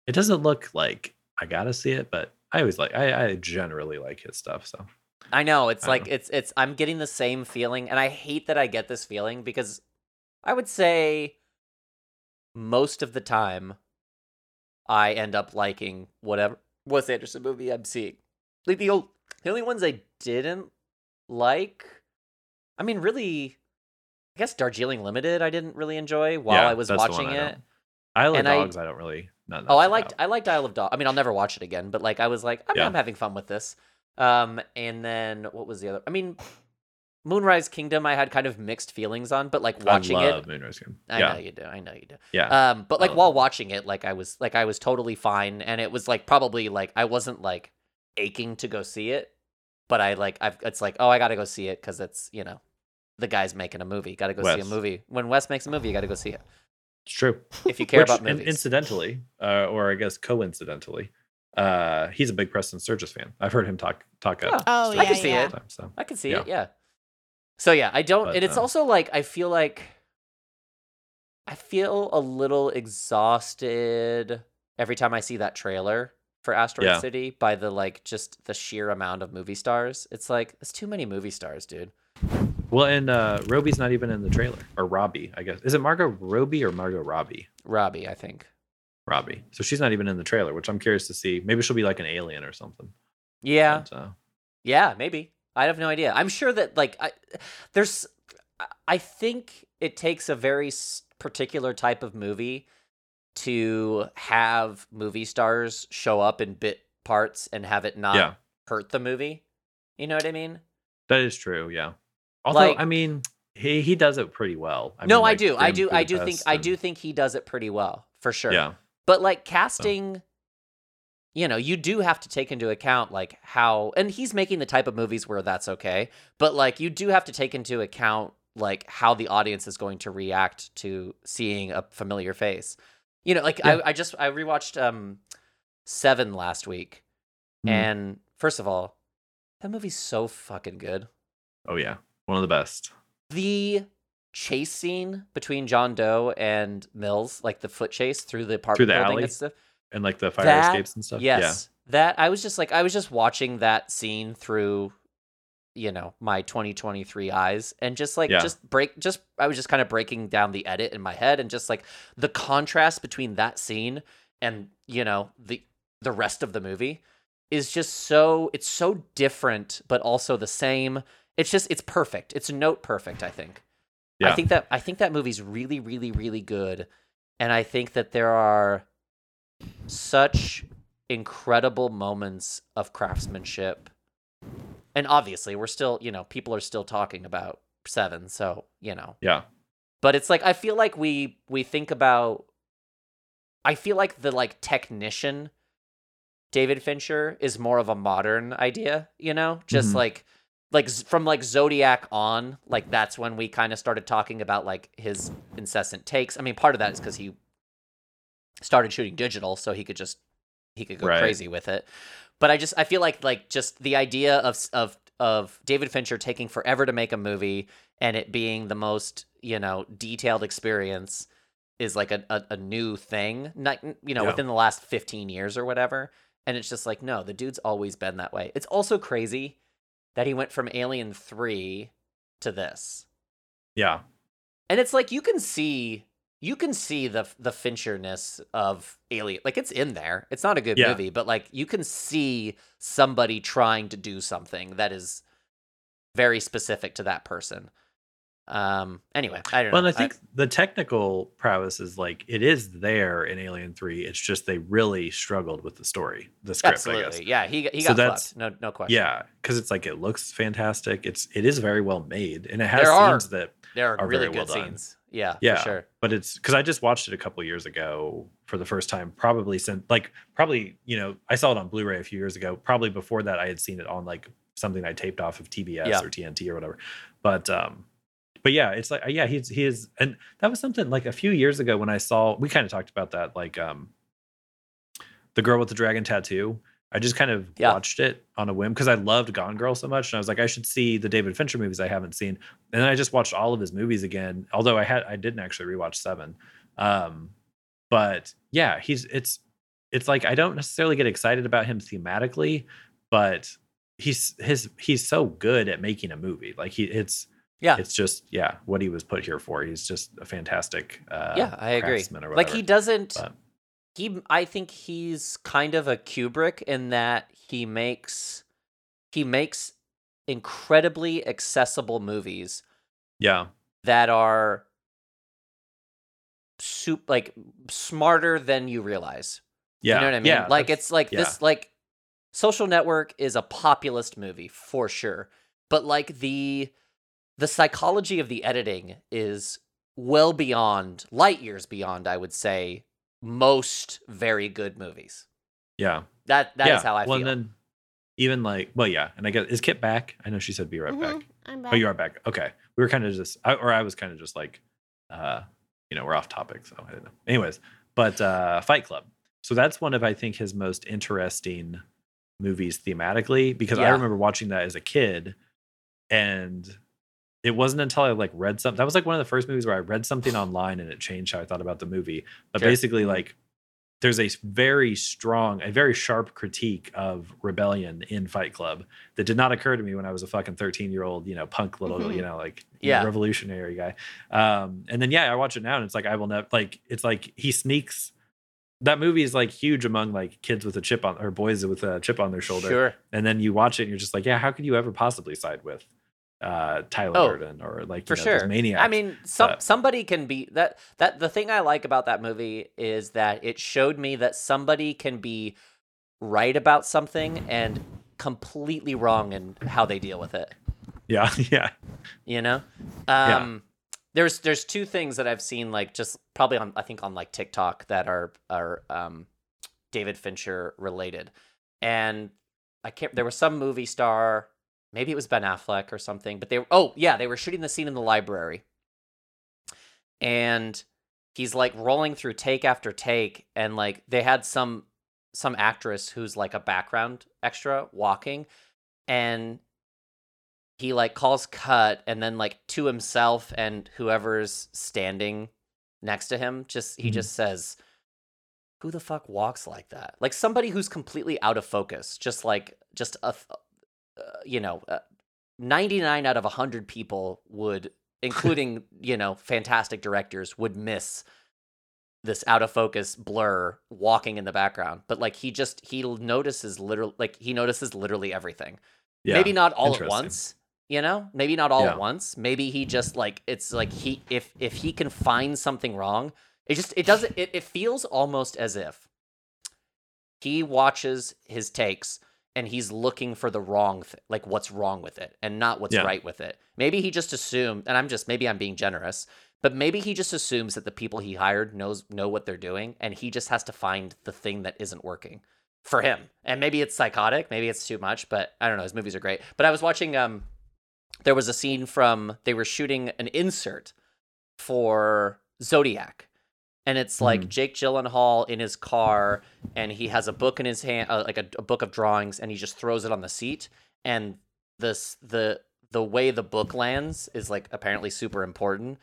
It doesn't look like I gotta see it, but I always like. I, I generally like his stuff. So I know. It's I like know. it's it's I'm getting the same feeling and I hate that I get this feeling because I would say most of the time I end up liking whatever Wes Anderson movie I'm seeing. Like the old the only ones I didn't like I mean really I guess Darjeeling Limited I didn't really enjoy while Yeah, I was that's the one watching I it. Isle of And I- Dogs. I, don't really. Not Oh, I liked about. I liked Isle of Dogs. I mean, I'll never watch it again, but like I was like, I mean, Yeah. I'm having fun with this. Um, and then what was the other? I mean, Moonrise Kingdom, I had kind of mixed feelings on, but like watching it. I love it, Moonrise Kingdom. I yeah, know you do, I know you do. yeah. Um, but like while watching it, like I was like I was totally fine, and it was like probably like I wasn't like aching to go see it, but I like I've it's like oh I got to go see it because it's you know the guy's making a movie, got to go see a movie. When Wes makes a movie, you got to go see it it's true. if you care Which, about in- movies. incidentally, uh, or I guess coincidentally, uh, he's a big Preston Sturges fan. I've heard him talk talk Yeah. up. Oh, I can see yeah. it. Time, so I can see Yeah. it, yeah. So yeah, I don't But, and it's uh, also like I feel like I feel a little exhausted every time I see that trailer for Asteroid Yeah. City by the like just the sheer amount of movie stars. It's like it's too many movie stars, dude. well, and uh, Roby's not even in the trailer, or Robbie, I guess. Is it Margot Robbie or Margot Robbie? Robbie, I think. Robbie. So she's not even in the trailer, which I'm curious to see. Maybe she'll be like an alien or something. Yeah. But, uh, Yeah, maybe. I have no idea. I'm sure that like I, there's I- think it takes a very particular type of movie to have movie stars show up in bit parts and have it not yeah, hurt the movie. You know what I mean? that is true. Yeah. Although, Like- I mean, he he does it pretty well. I no, mean, I do. I do. I do think Budapest I do think he does it pretty well, for sure. Yeah. But like casting you know, you do have to take into account like how and he's making the type of movies where that's okay, but like you do have to take into account like how the audience is going to react to seeing a familiar face. You know, like Yeah. I, I just I rewatched um Seven last week, Mhm. and first of all, that movie's so fucking good. Oh yeah, one of the best. The chase scene between John Doe and Mills, like the foot chase through the apartment Through the building alley? and stuff. And like the fire That- escapes and stuff. Yes. That I was just like I was just watching that scene through you know, my 2023 eyes and just like Yeah. just break just I was just kind of breaking down the edit in my head and just like the contrast between that scene and, you know, the the rest of the movie is just so it's so different but also the same. It's just it's perfect. It's note perfect, I think. Yeah. I think that I think that movie's really, really, really good, and I think that there are such incredible moments of craftsmanship. And obviously, we're still, you know, people are still talking about Seven, so you know. Yeah. But it's like I feel like we we think about. I feel like the like technician, David Fincher, is more of a modern idea. You know, just Mhm. like like from like Zodiac on, like that's when we kind of started talking about like his incessant takes. I mean, part of that is because he started shooting digital, so he could just he could go Right. crazy with it. But I just I feel like like just the idea of of of David Fincher taking forever to make a movie and it being the most you know detailed experience is like a, a, a new thing not you know Yeah. within the last 15 years or whatever and it's just like no the dude's always been that way it's also crazy that he went from alien 3 to this Yeah. and it's like you can see you can see the the Fincherness of Alien. Like it's in there. It's not a good Yeah. movie, but like you can see somebody trying to do something that is very specific to that person. Um. Anyway, I don't Well, know. and I think the technical prowess is like it is there in Alien Three. It's just they really struggled with the story, the script. absolutely. I guess. Yeah, he he got So that's-. No, no question. Yeah, because it's like it looks fantastic. It's it is very well made, and it has There are- scenes that. there are, are really well good done. scenes. Yeah, Yeah, for sure. but it's because I just watched it a couple years ago for the first time. Probably since like probably you know I saw it on Blu-ray a few years ago. Probably before that I had seen it on like something I taped off of TBS Yeah. or TNT or whatever. But um, but yeah, it's like yeah he's he is, and that was something like a few years ago when I saw we kind of talked about that like um, the girl with the dragon tattoo. I just kind of Yeah. watched it on a whim because I loved Gone Girl so much, and I was like, I should see the David Fincher movies I haven't seen. And then I just watched all of his movies again. Although I had I didn't actually rewatch Seven, um, but yeah, he's it's it's like I don't necessarily get excited about him thematically, but he's his he's so good at making a movie. Like he it's Yeah. it's just yeah what he was put here for. He's just a fantastic uh, yeah, I agree. Like he doesn't. But- He, I think he's kind of a Kubrick in that he makes he makes incredibly accessible movies yeah that are soup like smarter than you realize. yeah You know what I mean? yeah like it's like yeah. this like Social Network is a populist movie for sure. But like the the psychology of the editing is well beyond light years beyond, I would say, most very good movies. yeah That that is yeah. how I well, feel. And then even like, well, yeah, and I guess is Kit back? I know she said be right back. Mhm, I'm back. Oh, you are back. Okay, we were kind of just, I, or I was kind of just like, uh, you know, we're off topic, so I don't know. Anyways, but uh, Fight Club. So that's one of I think his most interesting movies thematically because I remember watching that as a kid, and it wasn't until I like read something that was like one of the first movies where I read something online and it changed how I thought about the movie. But Sure. basically, like there's a very strong, a very sharp critique of rebellion in Fight Club that did not occur to me when I was a fucking 13 year old, you know, punk little, Mhm. you know, like you know, Yeah. revolutionary guy. Um, and then yeah, I watch it now and it's like I will never like it's like he sneaks. That movie is like huge among like kids with a chip on or boys with a chip on their shoulder. Sure. And then you watch it and you're just like, yeah, how could you ever possibly side with uh Tyler Oh, Durden or like For know, sure. maniacs? I mean, some but- somebody can be that that the thing I like about that movie is that it showed me that somebody can be right about something and completely wrong in how they deal with it. yeah, yeah. you know Yeah. um there's there's two things that i've seen like just probably on i think on like tiktok that are are um david fincher related and i can't there was some movie star maybe it was ben affleck or something but they were oh yeah they were shooting the scene in the library and he's like rolling through take after take and like they had some some actress who's like a background extra walking and he like calls cut and then like to himself and whoever's standing next to him just he Mhm. just says who the fuck walks like that like somebody who's completely out of focus just like just a uh, you know uh, 99 out of 100 people would including you know fantastic directors would miss this out of focus blur walking in the background but like he just he notices literally like he notices literally everything Yeah. maybe not all at once you know maybe not all Yeah. at once maybe he just like it's like he if if he can find something wrong it just it doesn't it, it feels almost as if he watches his takes and he's looking for the wrong th- like what's wrong with it and not what's Yeah. right with it. Maybe he just assumed and i'm just maybe i'm being generous but maybe he just assumes that the people he hired knows know what they're doing and he just has to find the thing that isn't working for him. And maybe it's psychotic maybe it's too much but i don't know his movies are great. But i was watching um there was a scene from they were shooting an insert for zodiac and it's like Mhm. jake gyllenhaal in his car and he has a book in his hand uh, like a, a book of drawings and he just throws it on the seat. And this the the way the book lands is like apparently super important.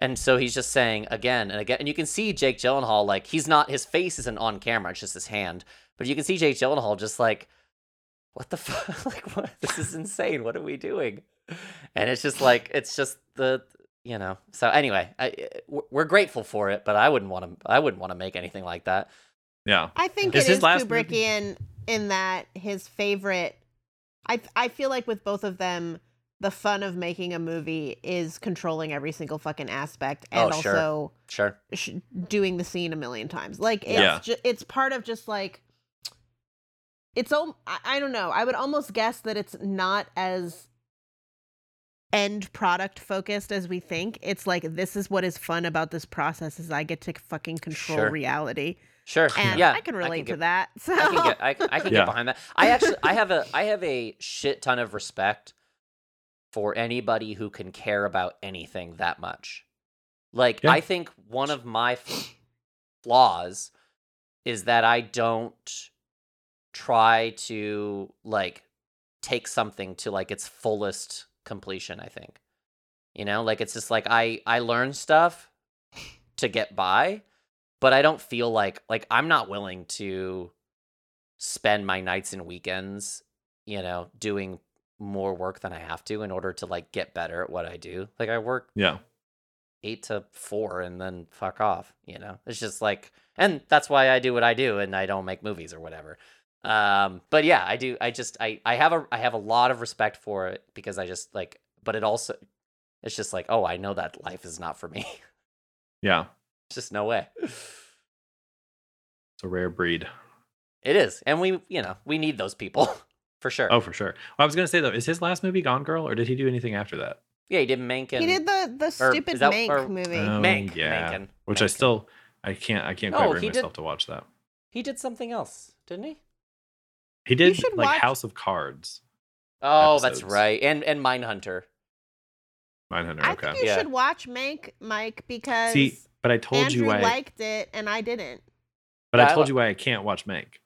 And so he's just saying again and again and you can see jake gyllenhaal like he's not his face isn't on camera it's just his hand. But you can see jake gyllenhaal just like what the fuck like what? This is insane. What are we doing? And it's just like it's just the you know. So anyway, I, eh, I- we're- we're grateful for it, but I wouldn't want to. I wouldn't want to make anything like that. Yeah. I think Is it his is last movie- Kubrickian in that his favorite. I I feel like with both of them, the fun of making a movie is controlling every single fucking aspect, oh, and Oh, sure. also Sure. sh- doing the scene a million times. Like it's Yeah. ju- it's part of just like it's al- I, I don't know. I would almost guess that it's not as end product focused as we think. It's like this is what is fun about this process is I get to fucking control Sure. reality. Sure. And yeah. I can relate get- to that. So I can get I, I can Yeah. get behind that. I actually I have a I have a shit ton of respect for anybody who can care about anything that much. Like Yeah. I think one of my flaws is that I don't try to like take something to like its fullest completion, I think. You know, like it's just like I I learn stuff to get by, but I don't feel like like I'm not willing to spend my nights and weekends, you know, doing more work than I have to in order to like get better at what I do. Like I work Yeah. 8 to 4 and then fuck off, you know. It's just like and that's why I do what I do and I don't make movies or whatever. Um but yeah, I do I just I I have a I have a lot of respect for it because I just like but it also it's just like, oh, I know that life is not for me. Yeah. It's just no way. It's a rare breed. It is. And we, you know, we need those people for sure. Oh, for sure. Well, I was gonna say though, is his last movie Gone Girl, or did he do anything after that? Yeah, he did Mank he did the the stupid that- Mank or- movie. Oh, Mank, yeah. Mankin, Which I still, I can't, I can't No, quite bring he did- myself to watch that. he did something else, didn't he? He did like watch- House of Cards. Oh, that's right. And and Mindhunter. Mindhunter. I Okay. think you Yeah. should watch Mank, Mike, because See, but I told Andrew you I liked it and I didn't. but Yeah, I I told li- you why I can't watch Mank.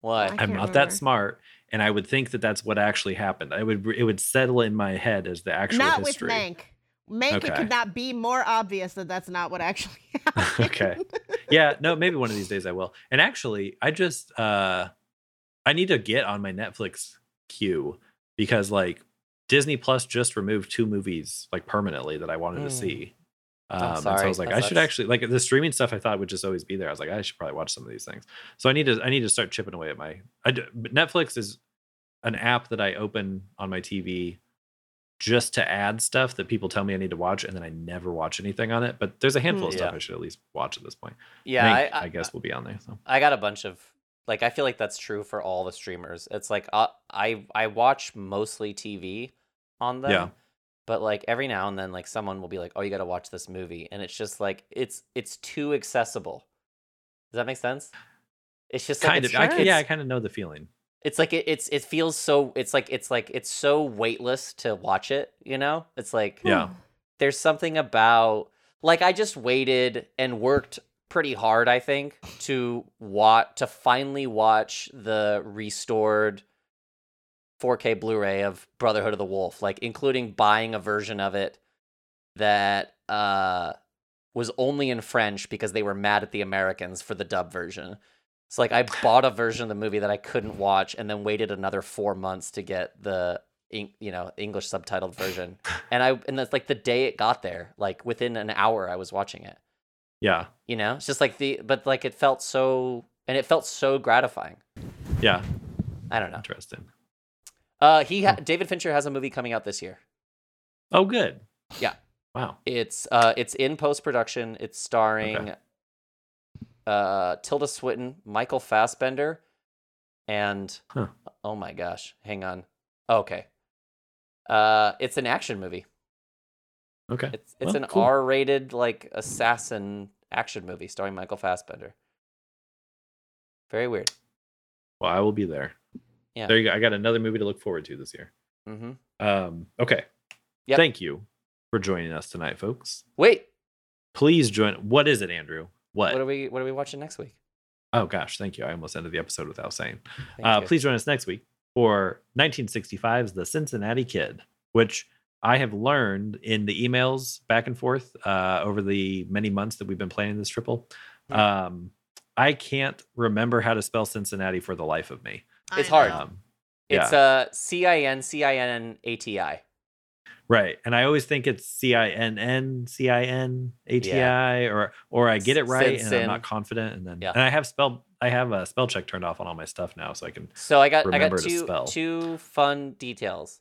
What? I I'm can't remember. that smart, and I would think that that's what actually happened. I would, it would settle in my head as the actual not history. with Mank. Mank, it could not be more obvious that that's not what actually happened. Okay. yeah, no, maybe one of these days I will. And actually, I just uh I need to get on my Netflix queue because like Disney Plus just removed two movies like permanently that I wanted to Mm. see. Um, and so I was like, I should sucks. actually like the streaming stuff. I thought would just always be there. I was like, I should probably watch some of these things. So I need to, I need to start chipping away at my. I Netflix is an app that I open on my TV just to add stuff that people tell me I need to watch, and then I never watch anything on it. But there's a handful of Hmm. stuff Yeah. I should at least watch at this point. Yeah, Mank, I, I, guess will be on there. So I got a bunch of like I feel like that's true for all the streamers. It's like uh, I I watch mostly TV on them. Yeah. But like every now and then like someone will be like, "Oh, you got to watch this movie." And it's just like it's it's too accessible. Does that make sense? It's just like kind it's, of, I, it's, yeah, I kind of know the feeling. it's like it, it's it feels so it's like it's like it's so weightless to watch it, you know? It's like Yeah. there's something about like I just waited and worked pretty hard, I think, to watch to finally watch the restored 4K Blu-ray of Brotherhood of the Wolf, like including buying a version of it that uh was only in French because they were mad at the Americans for the dub version. It's like I bought a version of the movie that I couldn't watch and then waited another 4 months to get the you know, English subtitled version. And I and that's like the day it got there, like within an hour I was watching it. Yeah, You know? It's just like the but like it felt so and it felt so gratifying. yeah, I don't know. interesting. Uh he ha- David Fincher has a movie coming out this year. Oh, good. Yeah. Wow. It's uh it's in post production. It's starring Okay. uh Tilda Swinton, Michael Fassbender, and Huh. oh my gosh, hang on. Okay. Uh it's an action movie. Okay. It's it's Well, an cool. R-rated like assassin action movie starring Michael Fassbender. Very weird. Well, I will be there. Yeah. There you go. I got another movie to look forward to this year. Mm-hmm. Um, okay. Yep. Thank you for joining us tonight, folks. Wait, Please join. What is it, Andrew? What? what are we what are we watching next week? oh gosh, thank you. I almost ended the episode without saying. Uh, please join us next week for 1965's The Cincinnati Kid, which I have learned in the emails back and forth uh, over the many months that we've been planning this triple. Um, I can't remember how to spell Cincinnati for the life of me. It's hard. Um, It's yeah. uh C I N C I N A T I. Right. And I always think it's C I N N C I N A T I or or I get it right and I'm not confident and then Yeah. and I have spell I have a spell check turned off on all my stuff now so I can So I got I got two two fun details.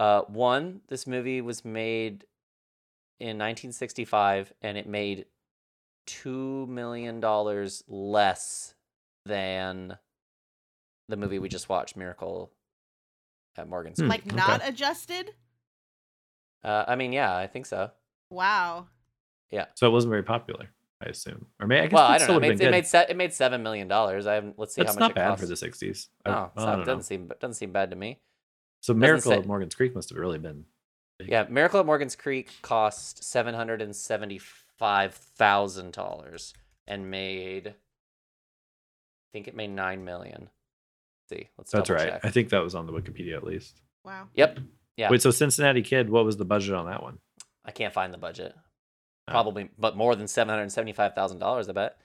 Uh, one, this movie was made in 1965, and it made two million dollars less than the movie we just watched, Miracle at Morgan's. Hmm, Creek. like okay. not adjusted. Uh, I mean, yeah, I think so. Wow. Yeah. So it wasn't very popular, I assume. Or maybe I guess Well, it I don't still know. It made, it made se- it made seven million dollars. I haven't. Let's see That's how much not it bad costs. for the 60s. No, I, it's I not- don't doesn't know. seem doesn't seem bad to me. So doesn't Miracle say- at Morgan's Creek must have really been big. Yeah, Miracle at Morgan's Creek cost seven hundred and seventy-five thousand dollars and made. I think it made nine million. Let's see, let's. That's right. check. I think that was on the Wikipedia at least. Wow. Yep. Yeah. Wait, so Cincinnati Kid, what was the budget on that one? I can't find the budget. Oh. Probably, but more than seven hundred seventy-five thousand dollars. I bet.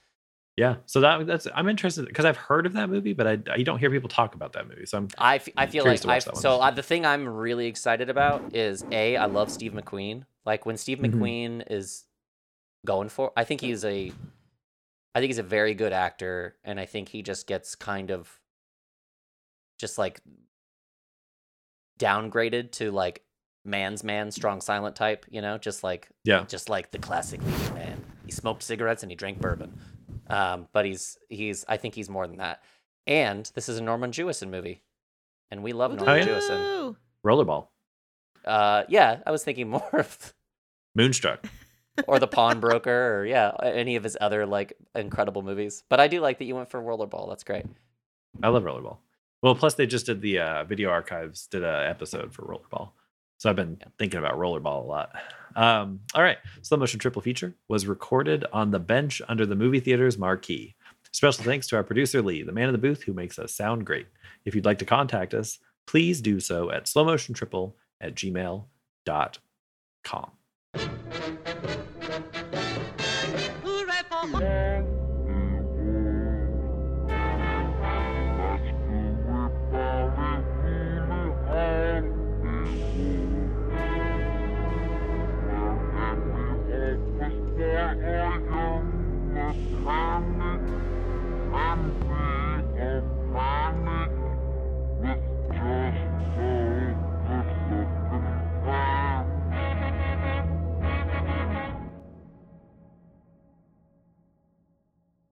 Yeah, so that that's I'm interested because I've heard of that movie, but I I don't hear people talk about that movie. So I'm I, f- I feel like I watch that one. so uh, the thing I'm really excited about is a I love Steve McQueen. Like when Steve Mhm. McQueen is going for, I think he's a, I think he's a very good actor, and I think he just gets kind of, just like downgraded to like man's man, strong silent type. You know, just like yeah, just like the classic leading man. He smoked cigarettes and he drank bourbon. Um, but he's he's I think he's more than that. And this is a Norman Jewison movie, and we love Norman Oh, yeah? Jewison. Rollerball, Uh, yeah, I was thinking more of Moonstruck. or the Pawnbroker, or yeah, any of his other like incredible movies. But I do like that you went for Rollerball. That's great. I love Rollerball. Well, plus they just did the uh, video archives did an episode for Rollerball, so I've been Yeah. thinking about Rollerball a lot. Um, all right, slow motion triple feature was recorded on the bench under the movie theater's marquee. Special thanks to our producer Lee, the man in the booth who makes us sound great. If you'd like to contact us, please do so at slowmotiontriple at gmail.com.